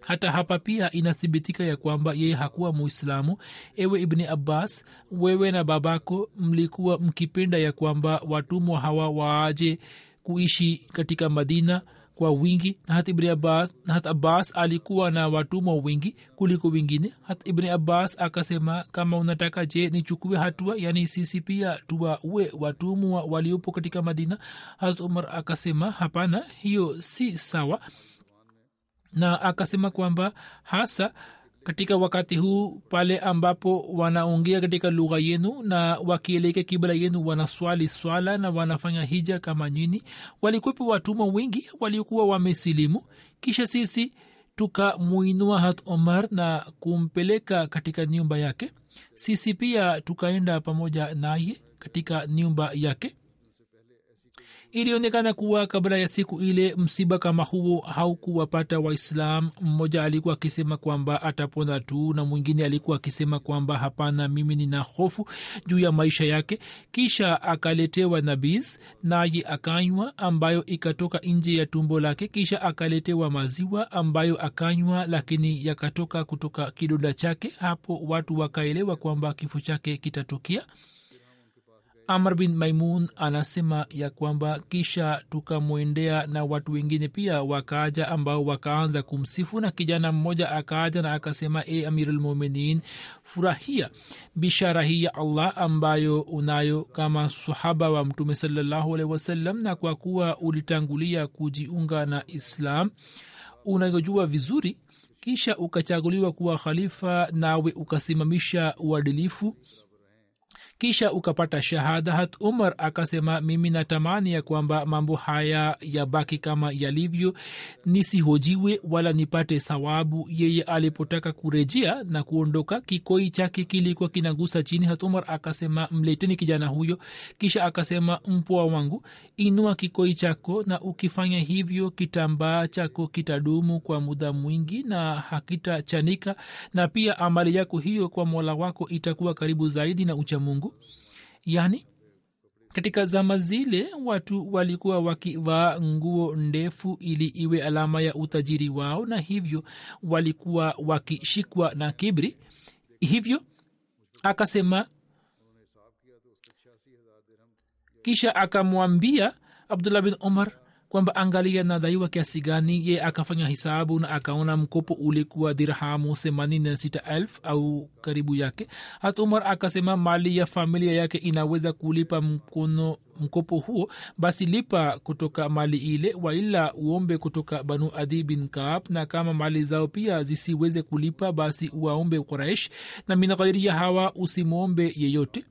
S1: Hata hapa pia inathibitika ya kwamba yeye hakuwa muislamu. Ewe ibni abbas wewe na babako mlikuwa mkipenda ya kwamba watumwa hawa waaje kuishi katika madina kwa wingi na hata ibni abbas, na hata abbas alikuwa na watumwa wingi kuliko wengine. Hata ibni abbas akasema kama unataka je nichukue hatua? Yani sisi pia tuwaue watumwa waliopo katika madina. Hazrat umar akasema hapana hiyo si sawa. Na akasema kwamba hasa katika wakati huu pale ambapo wanaongea katika lugha yenu na wakielekea kibla yenu wanaswali swala na wanafanya hija kama nyini walikwepo watumwa wengi waliokuwa wamesilimu. Kisha sisi tukamuinua hat omar na kumpeleka katika nyumba yake. Sisi pia tukaenda pamoja naye katika nyumba yake ilionekana kuwa kabla ya siku ile msiba kama huo haukuwapata waislam. Mmoja alikuwa akisema kwamba atapona tu na mwingine alikuwa akisema kwamba hapana mimi nina hofu juu ya maisha yake. Kisha akaletewa nabis naye akanywa ambayo ikatoka nje ya tumbo lake. Kisha akaletewa maziwa ambayo akanywa lakini yakatoka kutoka kidonda chake. Hapo watu wakaelewa kwamba kifo chake kitatokea amr bin maimun anasema ya kwamba kisha tukamwendea na watu wengine pia wakaaja ambao wakaanza kumsifu na kijana mmoja akaaja na akasema e amirulmuminin furahia bishara hii ya allah ambayo unayo kama sahaba wa mtume salallahu wasallam na kwa kuwa ulitangulia kujiunga na islam unayojua vizuri kisha ukachaguliwa kuwa khalifa nawe ukasimamisha uadilifu kisha ukapata shahada hat umar akasema mimi natamani ya kwamba mambo haya yabaki kama yalivyo nisihojiwe wala nipate sawabu yeye alipotaka kurejea na kuondoka kikoi chake kilikuwa kinagusa chini. Hat umar akasema mleteni kijana huyo. Kisha akasema mpwa wangu inua kikoi chako na ukifanya hivyo kitambaa chako kitadumu kwa muda mwingi na hakitachanika na pia amali yako hiyo kwa mola wako itakuwa karibu zaidi na uchamungu yani katika zama zile watu walikuwa wakivaa nguo ndefu ili iwe alama ya utajiri wao na hivyo walikuwa wakishikwa na kibri. Hivyo akasema kisha akamwambia abdullah bin umar kwamba angalia nadaiwa kiasi gani. Ye akafanya hisabu na akaona mkopo ulikuwa dirhamu themanini na sita elfu au karibu yake. Hata umar akasema mali ya familia yake inaweza kulipa mkono mkopo huo. Basi lipa kutoka mali ile waila uombe kutoka banu adi bin kaab na kama mali zao pia zisiweze kulipa basi uwaombe quraish. Na min ghairi ya hawa usimwombe yeyote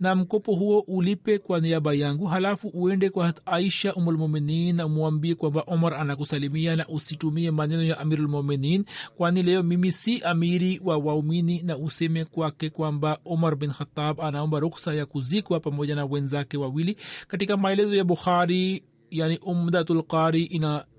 S1: na mkopo huo ulipe kwa niaba yangu halafu uende kwa aisha umulmuminin na umwambie kwamba omar anakusalimia na usitumie maneno ya amirulmuminin kwani leo mimi si amiri wa waumini na useme kwake kwamba omar bin khatab anaomba ruksa ya kuzikwa pamoja na wenzake wawili. Katika maelezo ya bukhari yani umdatul qari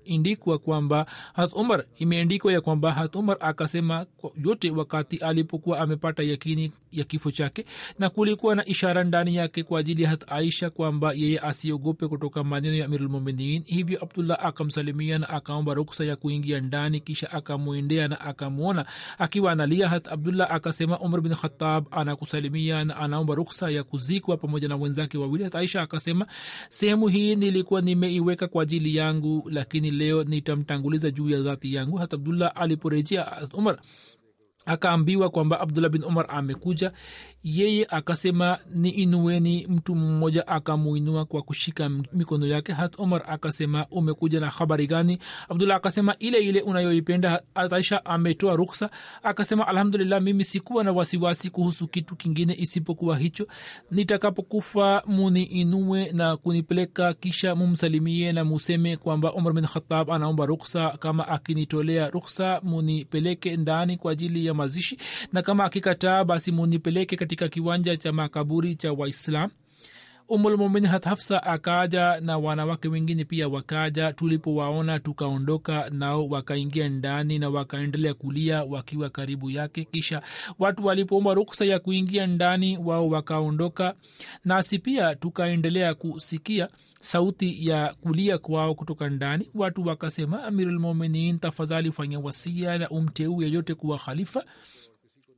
S1: inaindikwa kwamba hat umar imeandikwa ya kwamba hat umar akasema yote wakati alipokuwa amepata yakini ya kifo chake na kulikuwa na ishara ndani yake kwa ajili ya hat aisha kwamba yeye asiogope kutoka maneno ya amirulmuminin hivyo abdullah akamsalimia na akaomba ruksa ya kuingia ndani kisha akamwendea na akamwona. Akiwa analia hat abdullah akasema umar bin khatab anakusalimia na anaomba ruksa ya kuzikwa pamoja na wenzake wawili. Hat aisha akasema sehemu hii nilikuwa nimeiweka kwa ajili yangu lakini leo nitamtanguliza juu ya dhati yangu. Hat abdullah aliporejea umar akaambiwa kwamba abdullah bin umar amekuja yeye akasema ni inueni. Mtu mmoja akamuinua kwa kushika mikono yake. Hat omar akasema umekuja na habari gani? Abdullah akasema ile ile unayoipenda. Aisha ametoa ruksa akasema alhamdulillah mimi sikuwa na wasiwasi kuhusu kitu kingine isipokuwa hicho. Nitakapokufa muniinue na kunipeleka kisha mumsalimie na museme kwamba umar bin khatab anaomba ruksa kama akinitolea ruksa munipeleke ndani kwa ajili ya mazishi na kama akikataa basi munipeleke katika kiwanja cha makaburi cha waislam. Umulmumin hafsa akaja na wanawake wengine pia wakaja tulipowaona tukaondoka nao wakaingia ndani na wakaendelea kulia wakiwa karibu yake. Kisha watu walipoomba ruksa ya kuingia ndani wao wakaondoka. Nasi pia tukaendelea kusikia sauti ya kulia kwao kutoka ndani. Watu wakasema amirulmuminin tafadhali fanya wasia na umteu yeyote kuwa khalifa.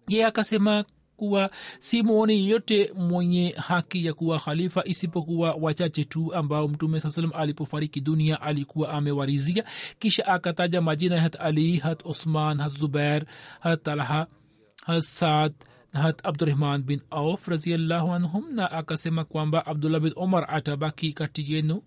S1: Ye akasema kuwa si mwoni yeyote mwenye haki ya kuwa khalifa isipokuwa wachache tu ambao mtume saa salam alipofariki dunia alikuwa amewarizia. Kisha akataja majina hat ali hat osman hat zubair hat talha hat saad hat abdurahman bin auf raziallahu anhum na akasema kwamba abdullah bin omar atabaki kati yenu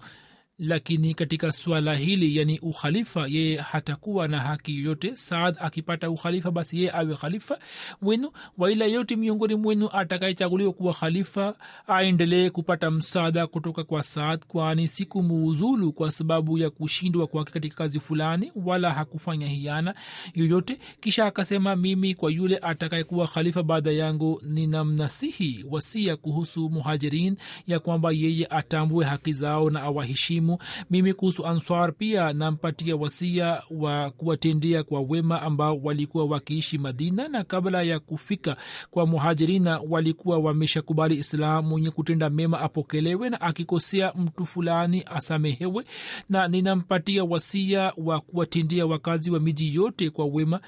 S1: lakini katika swala hili yani ukhalifa yeye hatakuwa na haki yoyote. Saad akipata ukhalifa basi yeye awe khalifa wenu waila yote miongoni mwenu atakayechaguliwa kuwa khalifa aendelee kupata msaada kutoka kwa saad kwani siku muuzulu kwa sababu ya kushindwa kwake katika kazi fulani wala hakufanya hiana yoyote. Kisha akasema mimi kwa yule atakayekuwa khalifa baada yangu ninamnasihi wasia kuhusu muhajirin ya kwamba yeye atambue haki zao na awaheshimu elimu mimi kuhusu answar pia nampatia wasia wa kuwatendea kwa wema ambao walikuwa wakiishi madina na kabla ya kufika kwa muhajirina walikuwa wameshakubali islam mwenye kutenda mema apokelewe na akikosea mtu fulani asamehewe. Na ninampatia wasia wa kuwatendea wakazi wa miji yote kwa wema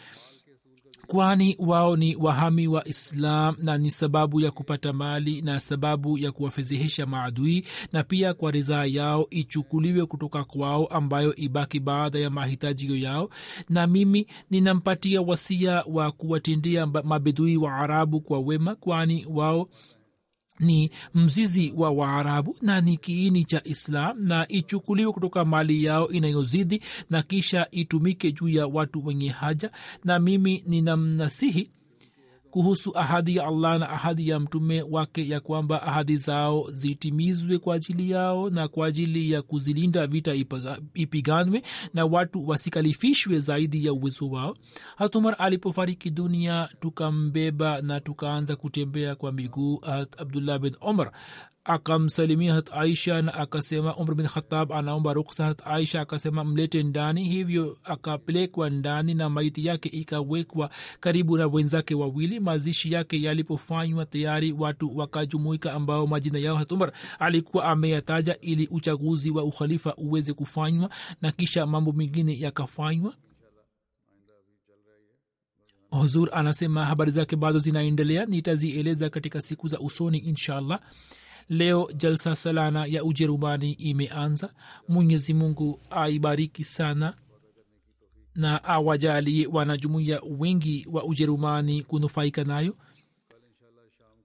S1: kwani wao ni wahami wa islam na ni sababu ya kupata mali na sababu ya kuwafedhehesha maadui na pia kwa ridhaa yao ichukuliwe kutoka kwao ambayo ibaki baada ya mahitajio yao. Na mimi ninampatia wasia wa kuwatendea mabedui wa arabu kwa wema kwani wao ni mzizi wa waarabu na ni kiini cha islam na ichukuliwe kutoka mali yao inayozidi na kisha itumike juu ya watu wenye haja. Na mimi ninamnasihi kuhusu ahadi ya allah na ahadi ya mtume wake ya kwamba ahadi zao zitimizwe kwa ajili yao na kwa ajili ya kuzilinda vita ipiganwe na watu wasikalifishwe zaidi ya uwezo wao. Hatumar alipofariki dunia tukambeba na tukaanza kutembea kwa miguu abdullah bin omar akamsalimia hat aisha na akasema umr bin khatab anaomba ruksa hat aisha akasema mlete ndani. Hivyo akapelekwa ndani na maiti yake ikawekwa karibu na wenzake wawili. Mazishi yake yalipofanywa tayari watu wakajumuika ambao majina yao hat umar alikuwa ameyataja ili uchaguzi wa ukhalifa uweze kufanywa na kisha mambo mengine yakafanywa. Huzur anasema habari zake bado zinaendelea nitazieleza katika siku za usoni inshallah leo jalsa salana ya ujerumani imeanza. Mwenyezi mungu aibariki sana na awajalie wanajumuiya wengi wa ujerumani kunufaika nayo.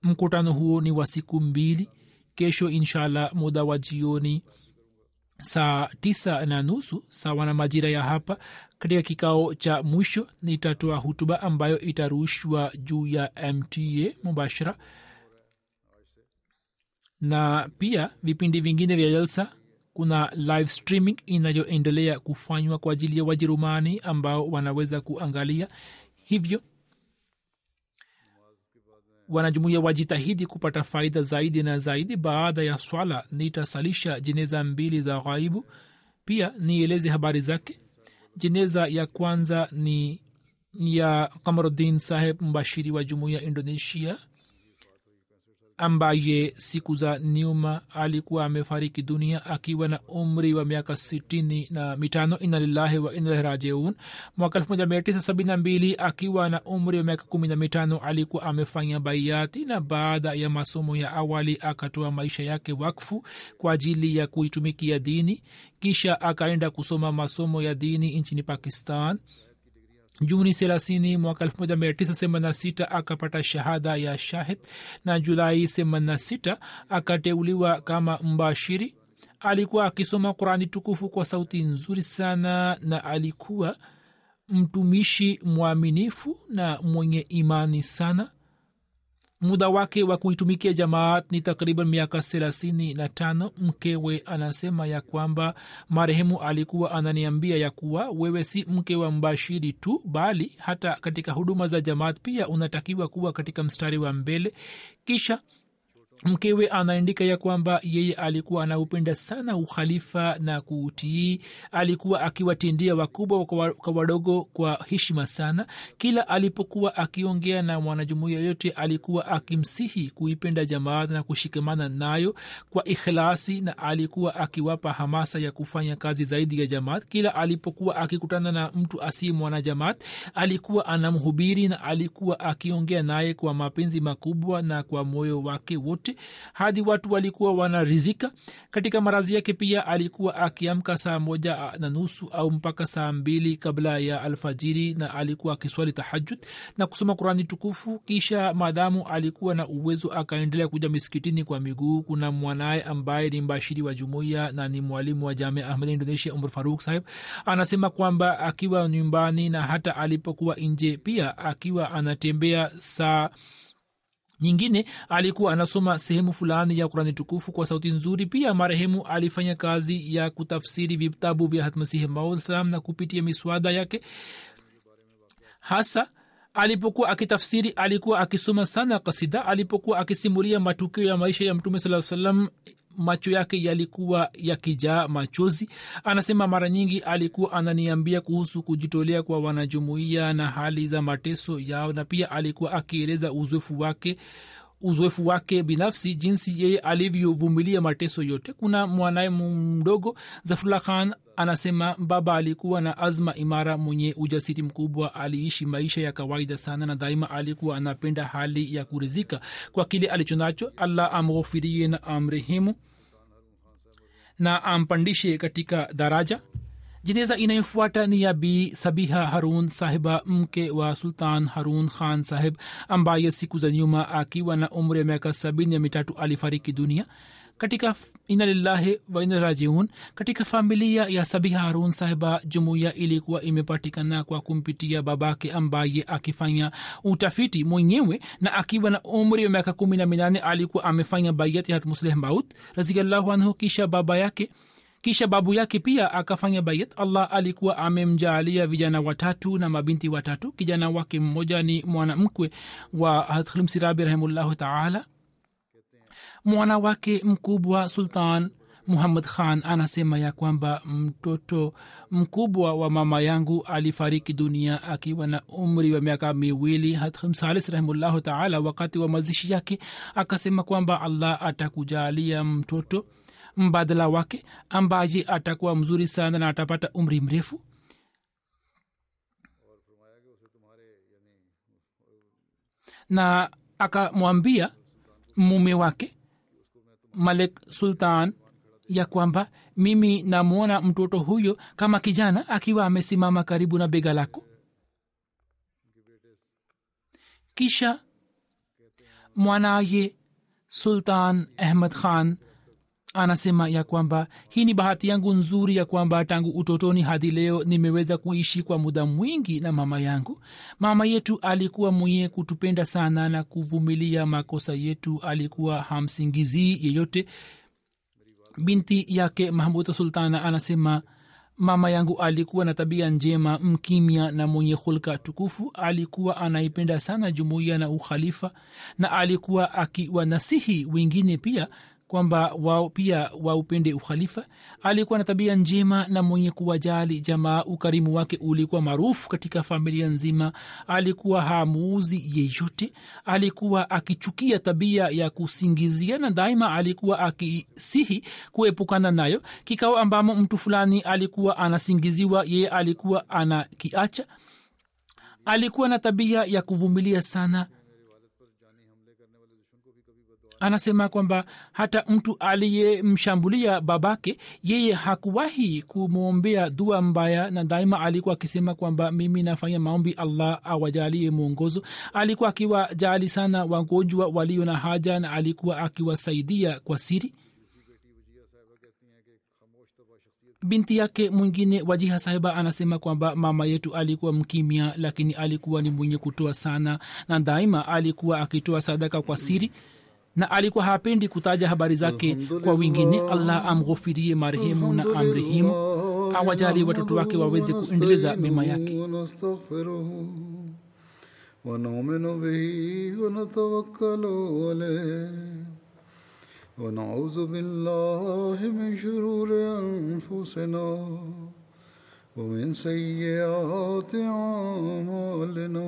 S1: Mkutano huo ni wa siku mbili. Kesho inshallah muda wa jioni saa tisa na nusu sawa na majira ya hapa. Katika kikao cha mwisho nitatoa hutuba ambayo itarushwa juu ya mta mubashara na pia vipindi vingine vya jalsa kuna live streaming inayoendelea kufanywa kwa ajili ya wajerumani ambao wanaweza kuangalia. Hivyo wanajumuia wajitahidi kupata faida zaidi na zaidi. Baada ya swala nitasalisha jeneza mbili za ghaibu. Pia nieleze habari zake. Jeneza ya kwanza ni ya kamarudin saheb mbashiri wa jumuiya indonesia ambaye siku za nyuma alikuwa amefariki dunia akiwa na umri wa miaka sitini na mitano. Ina lillahi wa inalahi rajiun. Mwaka elfu moja mia tisa sabini na mbili akiwa na umri wa miaka kumi na mitano alikuwa amefanya baiati na baada ya masomo ya awali akatoa maisha yake wakfu kwa ajili ya kuitumikia dini kisha akaenda kusoma masomo ya dini nchini pakistan juni thelathini mwaka elfu moja mia tisa themanini na sita akapata shahada ya shahid na julai themanini na sita akateuliwa kama mbashiri. Alikuwa akisoma qurani tukufu kwa sauti nzuri sana na alikuwa mtumishi mwaminifu na mwenye imani sana muda wake wa kuitumikia jamaat ni takriban miaka thelathini na tano mkewe anasema ya kwamba marehemu alikuwa ananiambia ya kuwa wewe si mke wa mbashiri tu bali hata katika huduma za jamaat pia unatakiwa kuwa katika mstari wa mbele. Kisha mkewe anaandika ya kwamba yeye alikuwa anaupenda sana ukhalifa na kuutii. Alikuwa akiwatendea wakubwa kwa wadogo kwa heshima sana. Kila alipokuwa akiongea na mwanajumuia yote alikuwa akimsihi kuipenda jamaat na kushikamana nayo kwa ikhlasi na alikuwa akiwapa hamasa ya kufanya kazi zaidi ya jamaat. Kila alipokuwa akikutana na mtu asiye mwanajamaat alikuwa anamhubiri na alikuwa akiongea naye kwa mapenzi makubwa na kwa moyo wake wote hadi watu walikuwa wanarizika. Katika marazi yake pia alikuwa akiamka saa moja na nusu au mpaka saa mbili kabla ya alfajiri na alikuwa akiswali tahajud na kusoma kurani tukufu. Kisha maadamu alikuwa na uwezo akaendelea kuja misikitini kwa miguu. Kuna mwanaye ambaye ni mbashiri wa jumuiya na ni mwalimu wa jamia ahmad indonesia umr faruk sahib. Anasema kwamba akiwa nyumbani na hata alipokuwa nje pia akiwa anatembea saa nyingine alikuwa anasoma sehemu fulani ya kurani tukufu kwa sauti nzuri. Pia marehemu alifanya kazi ya kutafsiri vitabu vya hatmasihi maulsalam na kupitia miswada yake. Hasa alipokuwa akitafsiri alikuwa akisoma sana kasida. Alipokuwa akisimulia matukio ya maisha ya mtume saa salam macho yake yalikuwa yakijaa machozi. Anasema mara nyingi alikuwa ananiambia kuhusu kujitolea kwa wanajumuiya na hali za mateso yao na pia alikuwa akieleza uzoefu wake uzoefu wake binafsi jinsi yeye alivyovumilia mateso yote. Kuna mwanaye mdogo zafula khan anasema baba alikuwa na azma imara mwenye ujasiri mkubwa aliishi maisha ya kawaida sana na daima alikuwa anapenda hali ya kurizika kwa kile alichonacho. Allah amghofirie na amrehemu na ampandishe katika daraja. Jeneza inayofuata ni ya bi sabiha harun sahiba mke wa sultan harun khan sahib ambaye siku za nyuma akiwa na umri wa miaka sabini ya mitatu alifariki dunia katika inalillahi wainarajiun wa ina rajiun katika familia ya sabi harun sahiba jumuiya ilikuwa imepatikana kwa kumpitia babake ambaye akifanya utafiti mwenyewe na akiwa na umri wa miaka kumi na minane alikuwa amefanya bayati ya musleh maut raziallahu anhu kisha baba yake kisha babu yake pia akafanya bayat. Allah alikuwa amemjaalia vijana watatu na mabinti watatu. Kijana wake mmoja ni mwanamkwe wa hatklim rahimullahu taala mwana wake mkubwa sultan muhammad khan anasema ya kwamba mtoto mkubwa wa mama yangu alifariki dunia akiwa na umri wa miaka miwili. Hatmsalis rahimullahu taala wakati wa mazishi yake akasema kwamba allah atakujalia mtoto mbadala wake ambaye atakuwa mzuri sana na atapata umri mrefu. Na akamwambia mume wake malik sultan ya kwamba mimi namwona mtoto huyo kama kijana akiwa amesimama karibu na bega lako. Kisha mwanaye sultan ahmad khan anasema ya kwamba hii ni bahati yangu nzuri ya kwamba tangu utotoni hadi leo nimeweza kuishi kwa muda mwingi na mama yangu. Mama yetu alikuwa mwenye kutupenda sana na kuvumilia makosa yetu alikuwa hamsingizii yeyote. Binti yake mahmuda sultana anasema mama yangu alikuwa na tabia njema mkimya na mwenye hulka tukufu. Alikuwa anaipenda sana jumuiya na ukhalifa na alikuwa akiwanasihi wengine pia kwamba wao pia waupende ukhalifa. Alikuwa na tabia njema na mwenye kuwajali jamaa ukarimu wake ulikuwa maarufu katika familia nzima. Alikuwa hamuuzi yeyote. Alikuwa akichukia tabia ya kusingizia na daima alikuwa akisihi kuepukana nayo. Kikao ambamo mtu fulani alikuwa anasingiziwa yeye alikuwa anakiacha. Alikuwa na tabia ya kuvumilia sana anasema kwamba hata mtu aliyemshambulia babake yeye hakuwahi kumwombea dua mbaya na daima alikuwa akisema kwamba mimi nafanya maombi allah awajalie mwongozo. Alikuwa akiwajali sana wagonjwa walio na haja na alikuwa akiwasaidia kwa siri. Binti yake mwingine wajiha sahiba anasema kwamba mama yetu alikuwa mkimya lakini alikuwa ni mwenye kutoa sana na daima alikuwa akitoa sadaka kwa siri na alikuwa hapendi kutaja habari zake kwa wengine allah amghofirie marehemu na amrehemu awajali watoto wake waweze kuendeleza mema yake
S2: ونؤمن به ونتوكل عليه ونعوذ بالله من شرور أنفسنا ومن سيئات أعمالنا